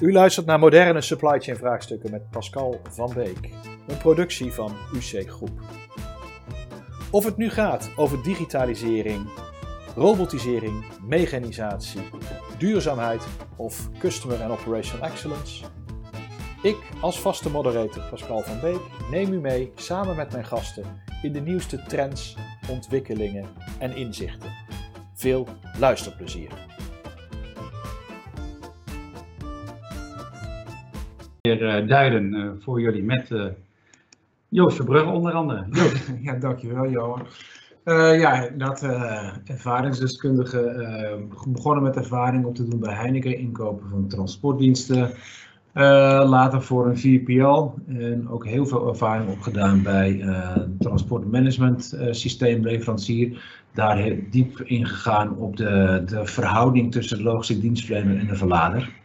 U luistert naar moderne supply chain vraagstukken met Pascal van Beek, een productie van UC Groep. Of het nu gaat over digitalisering, robotisering, mechanisatie, duurzaamheid of customer and operational excellence. Ik als vaste moderator Pascal van Beek neem u mee samen met mijn gasten in de nieuwste trends, ontwikkelingen en inzichten. Veel luisterplezier. Weer uh, duiden uh, voor jullie met uh, Joost Verbrugge onder andere. Joost. ja, dankjewel Johan. ja, dat ervaringsdeskundige begonnen met ervaring op te doen bij Heineken, inkopen van transportdiensten. later voor een 4PL en ook heel veel ervaring opgedaan bij transportmanagement systeemleverancier. Daar diep ingegaan op de, de verhouding tussen logistiek dienstverlener en de verlader.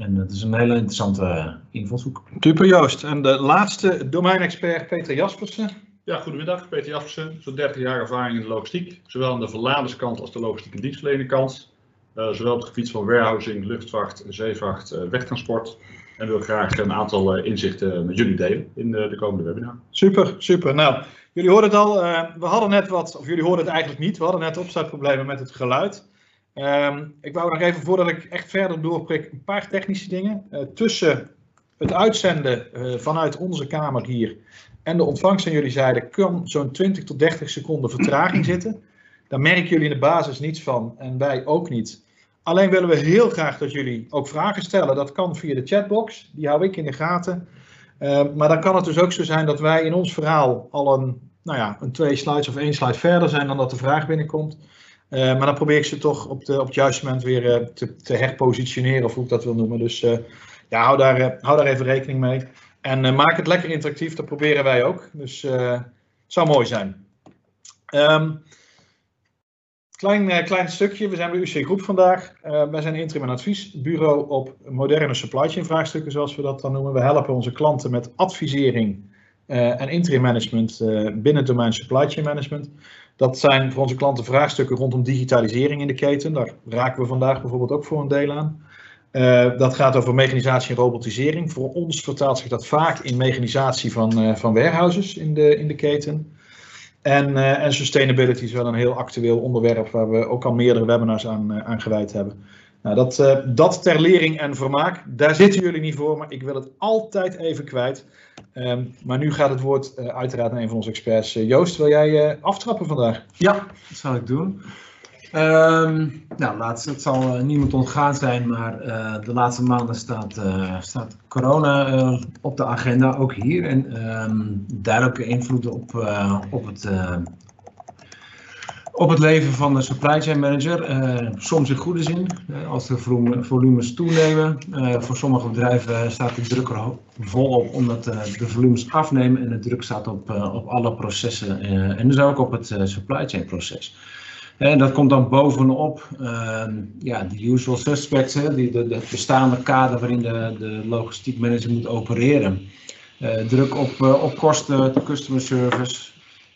En dat is een hele interessante eh, invalshoek. Super Joost. En de laatste domeinexpert Peter Jaspersen. Ja, goedemiddag. Peter Jaspersen. Zo'n 30 jaar ervaring in de logistiek. Zowel aan de verladerskant als de logistieke dienstverlenerkant. Uh, zowel op het gebied van warehousing, luchtvaart, zeevaart, uh, wegtransport. En wil graag een aantal uh, inzichten met jullie delen in de, de, komende webinar. Super, super. Nou, jullie hoorden het al. we hadden net wat, of jullie hoorden het eigenlijk niet. We hadden net opstartproblemen met het geluid. Um, ik wou nog even, voordat ik echt verder doorprik, een paar technische dingen. Uh, tussen het uitzenden uh, vanuit onze kamer hier en de ontvangst aan jullie zijde kan zo'n 20 tot 30 seconden vertraging zitten. Daar merken jullie in de basis niets van en wij ook niet. Alleen willen we heel graag dat jullie ook vragen stellen. Dat kan via de chatbox, die hou ik in de gaten. Uh, maar dan kan het dus ook zo zijn dat wij in ons verhaal al een, nou ja, een twee slides of één slide verder zijn dan dat de vraag binnenkomt. Uh, maar dan probeer ik ze toch op, de, op het juiste moment weer uh, te, te, herpositioneren, of hoe ik dat wil noemen. Dus uh, ja, hou daar, hou daar even rekening mee. En maak het lekker interactief, dat proberen wij ook. Dus het zou mooi zijn. Um, klein, klein stukje, we zijn bij UC Groep vandaag. wij zijn interim en adviesbureau op moderne supply chain vraagstukken, zoals we dat dan noemen. We helpen onze klanten met advisering en interim management binnen het domein supply chain management. Dat zijn voor onze klanten vraagstukken rondom digitalisering in de keten. Daar raken we vandaag bijvoorbeeld ook voor een deel aan. Uh, dat gaat over mechanisatie en robotisering. Voor ons vertaalt zich dat vaak in mechanisatie van, uh, van warehouses in de, in de keten. En, uh, en sustainability is wel een heel actueel onderwerp waar we ook al meerdere webinars aan, aan gewijd hebben. Nou, dat, dat ter lering en vermaak, daar zitten jullie niet voor, maar ik wil het altijd even kwijt. Um, maar nu gaat het woord uh, uiteraard naar een van onze experts. Uh, Joost, wil jij aftrappen vandaag? Ja, dat zal ik doen. Um, nou, laatst, het zal niemand ontgaan zijn, maar de laatste maanden staat, staat corona op de agenda, ook hier. En um, duidelijke invloeden op, op het op het leven van de supply chain manager. Uh, soms in goede zin, uh, als de volumes toenemen. Uh, voor sommige bedrijven staat de druk er volop omdat de volumes afnemen en de druk staat op, op alle processen en dus ook op het supply chain proces. En dat komt dan bovenop ehm, ja, de usual suspects, hè, die, de, de bestaande kader waarin de, de logistiek manager moet opereren. druk op, op kosten, customer service,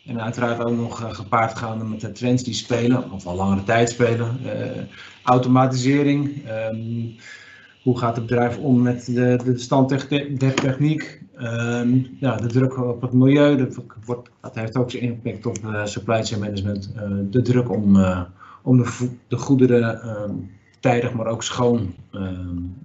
en uiteraard ook nog uh, gepaard gaan met de trends die spelen, of al langere tijd spelen. Uh, automatisering. Um, hoe gaat het bedrijf om met de, de stand techniek? Um, ja, de druk op het milieu, dat, wordt, dat heeft ook zijn impact op supply chain management. de druk om, om de, de goederen um, tijdig, maar ook schoon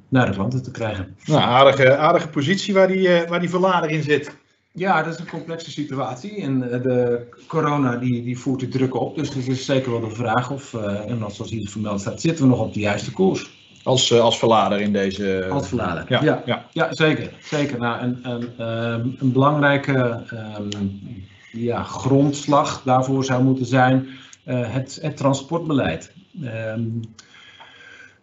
naar de klanten te krijgen. Nou, aardige, aardige positie waar die, waar die verlader in zit. Ja, dat is een complexe situatie. En eh, de corona die, die voert de druk op. Dus het is zeker wel de vraag of, uh, en zoals hier vermeld staat, zitten we nog op de juiste koers? Als, uh, als verlader in deze. Als verlader, ja. Ja, ja. ja zeker. zeker. Nou, een, een, um, een belangrijke um, ja, grondslag daarvoor zou moeten zijn het, het transportbeleid. Um,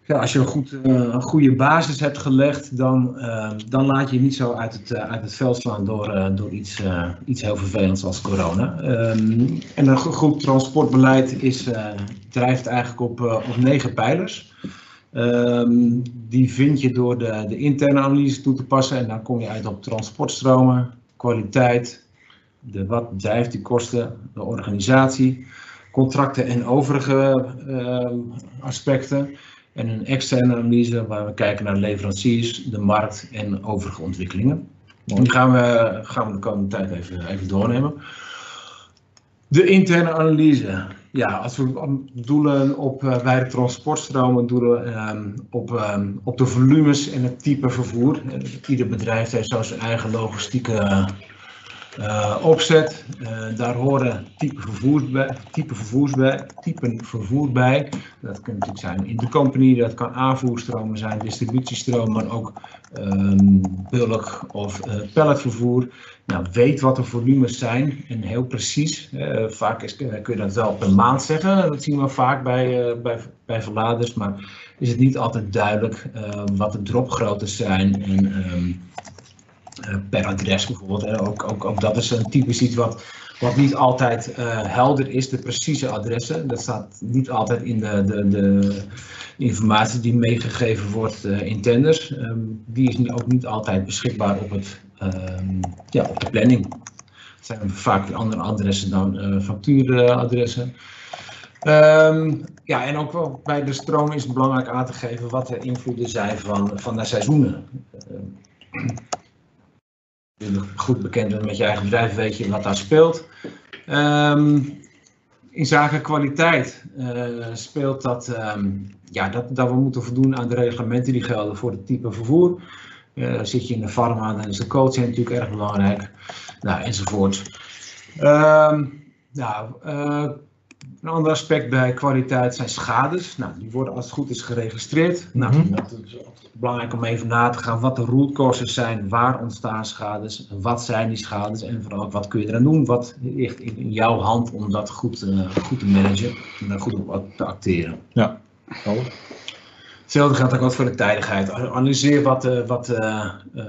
ja, als je een, goed, uh, een goede basis hebt gelegd, dan, uh, dan laat je je niet zo uit het, uh, uit het veld slaan door, door iets, iets heel vervelends als corona. Um, en een goed transportbeleid is, drijft eigenlijk op, op negen pijlers. Um, die vind je door de, de interne analyse toe te passen en dan kom je uit op transportstromen, kwaliteit, de, wat drijft die kosten, de organisatie, contracten en overige aspecten. En een externe analyse waar we kijken naar leveranciers, de markt en overige ontwikkelingen. Die gaan we, gaan we de komende tijd even, even doornemen. De interne analyse. Ja, als we doelen op bij de transportstromen, doelen um, op, um, op de volumes en het type vervoer. Ieder bedrijf heeft zo zijn eigen logistieke uh, opzet. Uh, daar horen type vervoers bij, type typen vervoer bij. Dat kan natuurlijk zijn intercompany, dat kan aanvoerstromen zijn, distributiestromen, maar ook um, bulk of uh, palletvervoer. Nou, weet wat de volumes zijn en heel precies. vaak is, kun je dat wel per maand zeggen, dat zien we vaak bij, bij, bij verladers, maar is het niet altijd duidelijk wat de dropgroottes zijn en uh, per adres bijvoorbeeld. Hè. Ook, ook, dat is een typisch iets wat, wat niet altijd uh, helder is, de precieze adressen. Dat staat niet altijd in de, de, de informatie die meegegeven wordt uh, in tenders. Um, die is ook niet altijd beschikbaar op, het, um, ja, op de planning. Het zijn vaak andere adressen dan factuuradressen. Um, ja, en ook wel bij de stroom is het belangrijk aan te geven wat de invloeden zijn van, van de seizoenen goed bekend bent met je eigen bedrijf, weet je wat daar speelt. Um, in zaken kwaliteit uh, speelt dat, um, ja, dat, dat we moeten voldoen aan de reglementen die gelden voor het type vervoer. Uh, zit je in de farma, dan is de coach natuurlijk erg belangrijk, nou, enzovoort. Um, nou, uh, een ander aspect bij kwaliteit zijn schades. Nou, die worden als het goed is geregistreerd. Mm -hmm. Nou, dat is belangrijk om even na te gaan wat de root causes zijn, waar ontstaan schades, wat zijn die schades en vooral wat kun je eraan doen, wat ligt in, jouw hand om dat goed, uh, goed te managen en daar goed op te acteren. Ja, Hetzelfde geldt ook wat voor de tijdigheid. Analyseer wat, uh, wat, uh, uh,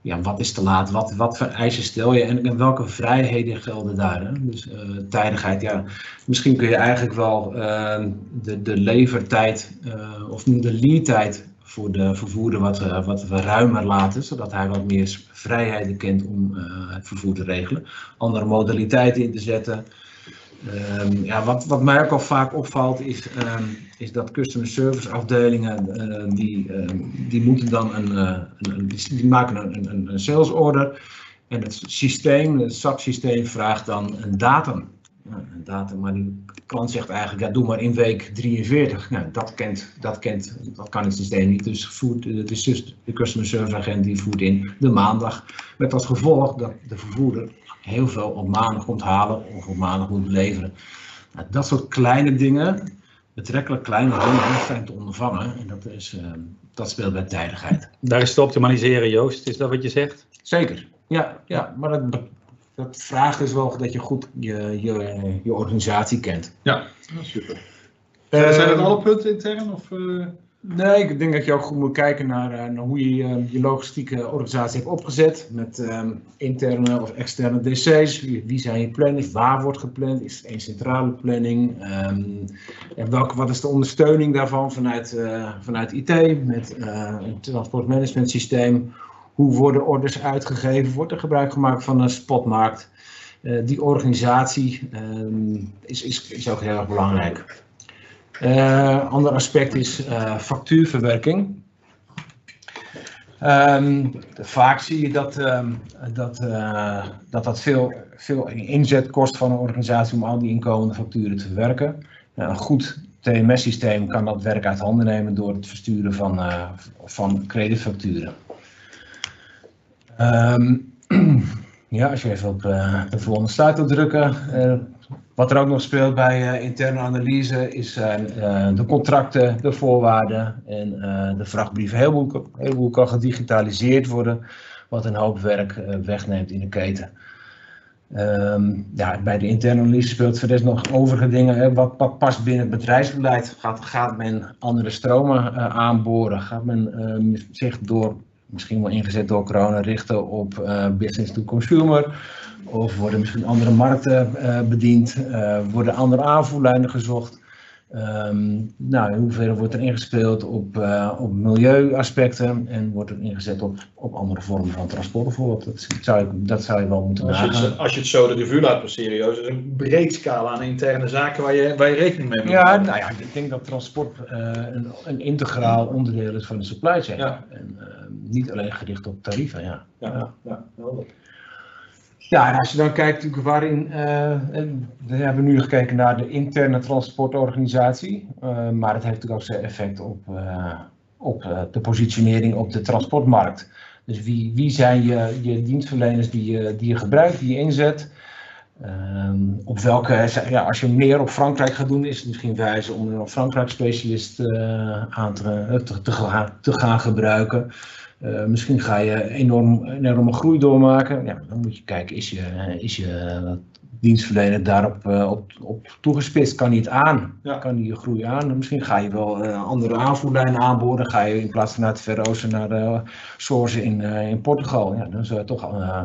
ja, wat is te laat, wat, wat voor eisen stel je en, en welke vrijheden gelden daar. Hè? Dus tijdigheid, ja, misschien kun je eigenlijk wel de, de levertijd of de lead tijd voor de vervoerder wat, wat ruimer laten, zodat hij wat meer vrijheden kent om het vervoer te regelen. Andere modaliteiten in te zetten. Um, ja, wat, wat mij ook al vaak opvalt is, um, is dat customer service afdelingen uh, die, die moeten dan een, uh, een, die maken een, een, een sales order en het systeem, het SAP systeem vraagt dan een datum. Ja, een datum, maar die klant zegt eigenlijk, ja, doe maar in week 43. Nou, dat, kent, dat, kent, dat kan het systeem niet, dus voert, het is dus de customer service agent die voert in de maandag. Met als gevolg dat de vervoerder heel veel op maandag komt halen of op maandag moet leveren. Nou, dat soort kleine dingen, betrekkelijk kleine dingen, zijn te ondervangen. En dat, is, uh, dat speelt bij tijdigheid. Daar is te optimaliseren, Joost. Is dat wat je zegt? Zeker. Ja, ja maar dat, dat vraagt dus wel dat je goed je, je, je organisatie kent. Ja, super. Uh, zijn dat alle punten intern? Of, uh... Nee, ik denk dat je ook goed moet kijken naar, naar hoe je uh, je logistieke organisatie hebt opgezet. Met um, interne of externe DC's. Wie, wie, zijn je planners? Waar wordt gepland? Is het een centrale planning? Um, en welke, wat is de ondersteuning daarvan vanuit, uh, vanuit IT? Met een transportmanagement systeem. Hoe worden orders uitgegeven? Wordt er gebruik gemaakt van een spotmarkt? die organisatie um, is, is, is ook heel erg belangrijk. Uh, ander aspect is uh, factuurverwerking. Um, vaak zie je dat um, dat, dat, dat veel, veel inzet kost van een organisatie om al die inkomende facturen te verwerken. een goed TMS-systeem kan dat werk uit handen nemen door het versturen van, van creditfacturen. Um, ja, als je even op de volgende slide wil drukken. Wat er ook nog speelt bij uh, interne analyse is uh, de contracten, de voorwaarden en de vrachtbrieven. Een heleboel, kan gedigitaliseerd worden, wat een hoop werk wegneemt in de keten. Um, ja, bij de interne analyse speelt verder nog overige dingen. Hè. Wat, past binnen het bedrijfsbeleid? Gaat, gaat men andere stromen aanboren? Gaat men zich door, misschien wel ingezet door corona, richten op business to consumer? Of worden misschien andere markten uh, bediend? Uh, worden andere aanvoerlijnen gezocht? Ehm, nou, in hoeverre wordt er ingespeeld op, eh, op milieuaspecten en wordt er ingezet op, op andere vormen van transport bijvoorbeeld? Dat zou, je, dat zou je wel moeten Als je, het, als je het zo de revue laat passeren, Joost, is een breed scala aan interne zaken waar je, waar je rekening mee moet Ja, nou ja, ik denk dat transport eh, een, een integraal onderdeel is van de supply chain. Ja. En eh, niet alleen gericht op tarieven, ja. Ja, ja, helder. Ja, als je dan kijkt waarin, eh, we hebben nu gekeken naar de interne transportorganisatie, eh, maar het heeft natuurlijk ook zijn effect op, eh, op de positionering op de transportmarkt. Dus wie, wie zijn je, je dienstverleners die je, die je gebruikt, die je inzet? Ehm, op welke, ja, als je meer op Frankrijk gaat doen, is het misschien wijze om een Frankrijk specialist aan te, te gaan gebruiken. Eh, misschien ga je enorm, enorme groei doormaken. Ja, dan moet je kijken, is je, is je dienstverlener daarop eh, op, op toegespitst? Kan hij het aan? Ja. Kan hij je groei aan? Misschien ga je wel eh, andere aanvoerlijnen aanboren. Ga je in plaats van naar het Verre Oosten naar de Source in, eh, in Portugal. Ja, dan zou je toch eh,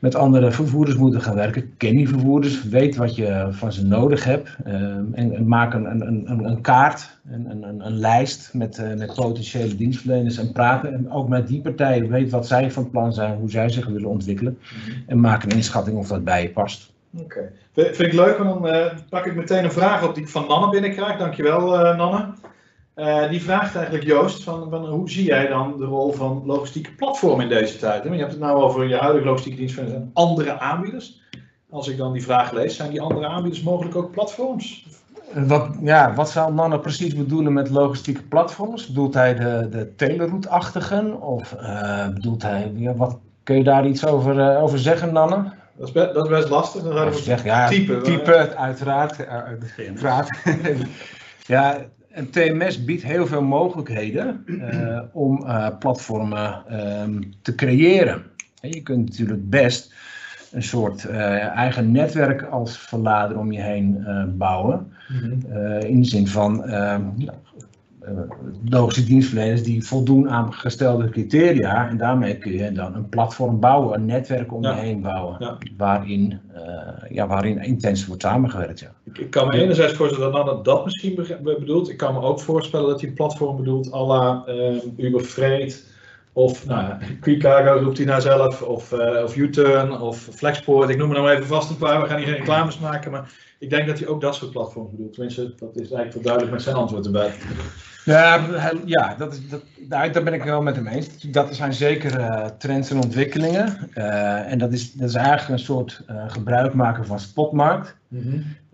met andere vervoerders moeten gaan werken. Ken die vervoerders, weet wat je van ze nodig hebt. eh, en, en maak een, een, een, een kaart, een, een, een, een lijst met, eh, met potentiële dienstverleners en praten. En ook met die partijen, weet wat zij van plan zijn, hoe zij zich willen ontwikkelen. En maak een inschatting of dat bij je past. Oké. Vind, vind ik leuk, want dan eh, pak ik meteen een vraag op die ik van Nanne binnenkrijg. Dankjewel, eh Nanne. Eh, die vraagt eigenlijk Joost, van, van hoe zie jij dan de rol van logistieke platformen in deze tijd? hè? Je hebt het nou over je huidige logistieke dienstverleners en andere aanbieders. Als ik dan die vraag lees, zijn die andere aanbieders mogelijk ook platforms? Wat, ja, wat zou Nanne precies bedoelen met logistieke platforms? Bedoelt hij de, de teleroute-achtigen? Of eh, bedoelt hij, ja, wat, kun je daar iets over, eh, over zeggen, Nanne? Dat is, be- dat is best lastig. Dan we ja, typen. type, uiteraard. uiteraard. ja, een TMS biedt heel veel mogelijkheden eh, om eh, platformen ehm, te creëren. En je kunt natuurlijk best een soort eh, eigen netwerk als verlader om je heen bouwen. Mhm. In de zin van ehm, eh, logische dienstverleners die voldoen aan gestelde criteria. En daarmee kun je dan een platform bouwen, een netwerk om Ja. je heen bouwen. Ja. Waarin, eh, ja, waarin intens wordt samengewerkt. Ja. Ik, ik kan me enerzijds voorstellen dat dat misschien bedoelt. Ik kan me ook voorstellen dat hij een platform bedoelt à la eh, Uber Freight. Of nou, ja, QuickCargo roept hij nou zelf. Of, eh of U-Turn of Flexport. Ik noem er nou even vast een paar. We gaan hier geen reclames maken. Maar ik denk dat hij ook dat soort platforms bedoelt. Tenminste, dat is eigenlijk wel duidelijk met zijn antwoord erbij. Ja, ja dat is, dat, daar, daar ben ik wel met hem eens. Dat zijn zeker eh, trends en ontwikkelingen. Eh, en dat is, dat is eigenlijk een soort gebruik maken van spotmarkt. Eh,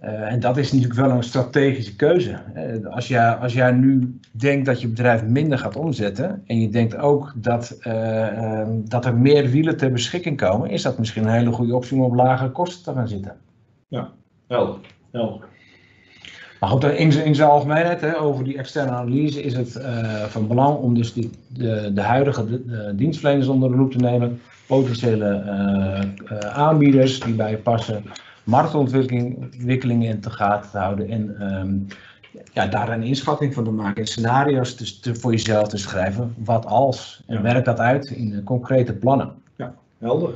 en dat is natuurlijk wel een strategische keuze. Eh, als, jij, als jij nu denkt dat je bedrijf minder gaat omzetten en je denkt ook dat, eh, eh, dat er meer wielen ter beschikking komen, is dat misschien een hele goede optie om op lagere kosten te gaan zitten. Helder. Helder. Maar goed, in, zijn- in zijn algemeenheid, hè, over die externe analyse, is het eh, van belang om dus die, de, de huidige eh, dienstverleners onder de loep te nemen, potentiële eh, eh, aanbieders die bij je passen, marktontwikkelingen in te gaten te houden en ehm, ja, daar een inschatting van te maken en scenario's te, te- voor jezelf te schrijven. Wat als? En Ja. werk dat uit in concrete plannen. Helder.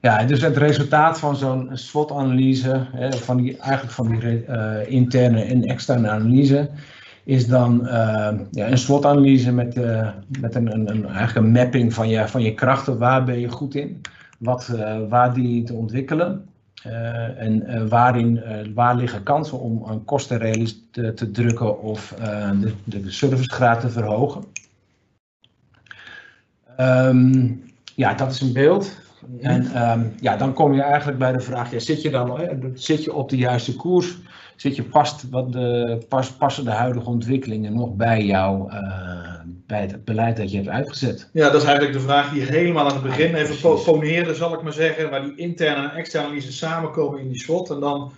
Ja, dus het resultaat van zo'n SWOT-analyse, van die, eigenlijk van die eh, interne en externe analyse, is dan eh, ja, een SWOT-analyse met, eh, met een, een, een, eigenlijk een mapping van je, van je krachten. Waar ben je goed in? Wat, eh, waar dien je te ontwikkelen? Eh, en eh, waarin, eh, waar liggen kansen om een kostenrealisatie te, drukken of de, de servicegraad te verhogen? Ehm, ja, dat is een beeld. En ehm, ja, dan kom je eigenlijk bij de vraag, zit je dan zit je op de juiste koers? Zit je past, wat de, pas, passen de huidige ontwikkelingen nog bij jou, eh, bij het beleid dat je hebt uitgezet? Ja, dat is eigenlijk de vraag die helemaal aan het begin Ja, even precies. po- poneren, zal ik maar zeggen. Waar die interne en externe analyse samenkomen in die SWOT. En dan,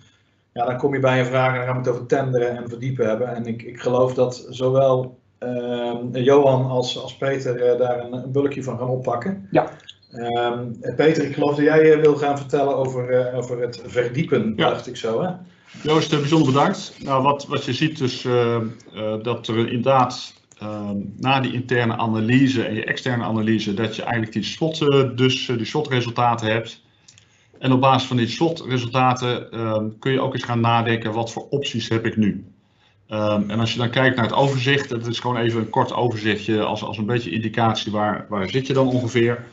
ja, dan kom je bij een vraag en dan gaan we het over tenderen en verdiepen hebben. En ik, ik geloof dat zowel ehm, Johan als, als Peter eh, daar een, een bulkje van gaan oppakken. Ja. Ehm, Peter, ik geloof dat jij eh, wil gaan vertellen over, eh, over het verdiepen, Ja. dacht ik zo. Hè? Joost, eh, bijzonder bedankt. Nou, wat, wat je ziet dus eh, eh, dat er inderdaad eh, na die interne analyse en je externe analyse, dat je eigenlijk die slot, eh, dus eh, die slotresultaten hebt. En op basis van die slotresultaten ehm, kun je ook eens gaan nadenken, wat voor opties heb ik nu? Ehm, en als je dan kijkt naar het overzicht, dat is gewoon even een kort overzichtje als, als een beetje indicatie waar, waar zit je dan ongeveer.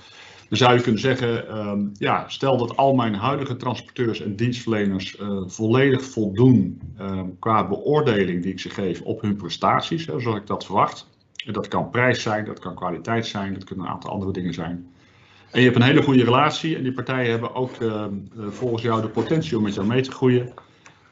Dan zou je kunnen zeggen, ehm, ja, stel dat al mijn huidige transporteurs en dienstverleners eh, volledig voldoen ehm, qua beoordeling die ik ze geef op hun prestaties, hè, zoals ik dat verwacht. En dat kan prijs zijn, dat kan kwaliteit zijn, dat kunnen een aantal andere dingen zijn. En je hebt een hele goede relatie en die partijen hebben ook ehm, eh, volgens jou de potentie om met jou mee te groeien.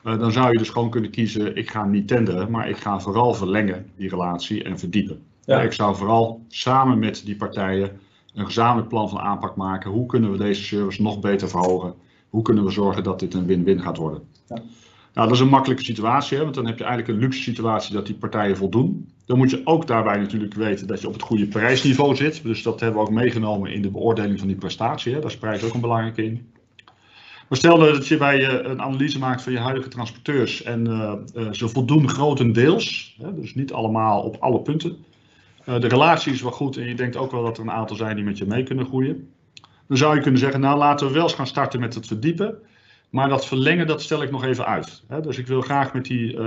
Uh, dan zou je dus gewoon kunnen kiezen, ik ga niet tenderen, maar ik ga vooral verlengen die relatie en verdiepen. Ja. Ik zou vooral samen met die partijen een gezamenlijk plan van aanpak maken. Hoe kunnen we deze service nog beter verhogen? Hoe kunnen we zorgen dat dit een win-win gaat worden? Ja. Nou, dat is een makkelijke situatie, hè, want dan heb je eigenlijk een luxe situatie dat die partijen voldoen. Dan moet je ook daarbij natuurlijk weten dat je op het goede prijsniveau zit. Dus dat hebben we ook meegenomen in de beoordeling van die prestatie. Hè. Daar is prijs ook een belangrijke in. Maar stel dat je bij je een analyse maakt van je huidige transporteurs en uh, uh, ze voldoen grotendeels, hè, dus niet allemaal op alle punten. Uh, de relatie is wel goed en je denkt ook wel dat er een aantal zijn die met je mee kunnen groeien. Dan zou je kunnen zeggen, nou laten we wel eens gaan starten met het verdiepen. Maar dat verlengen, dat stel ik nog even uit. Dus ik wil graag met die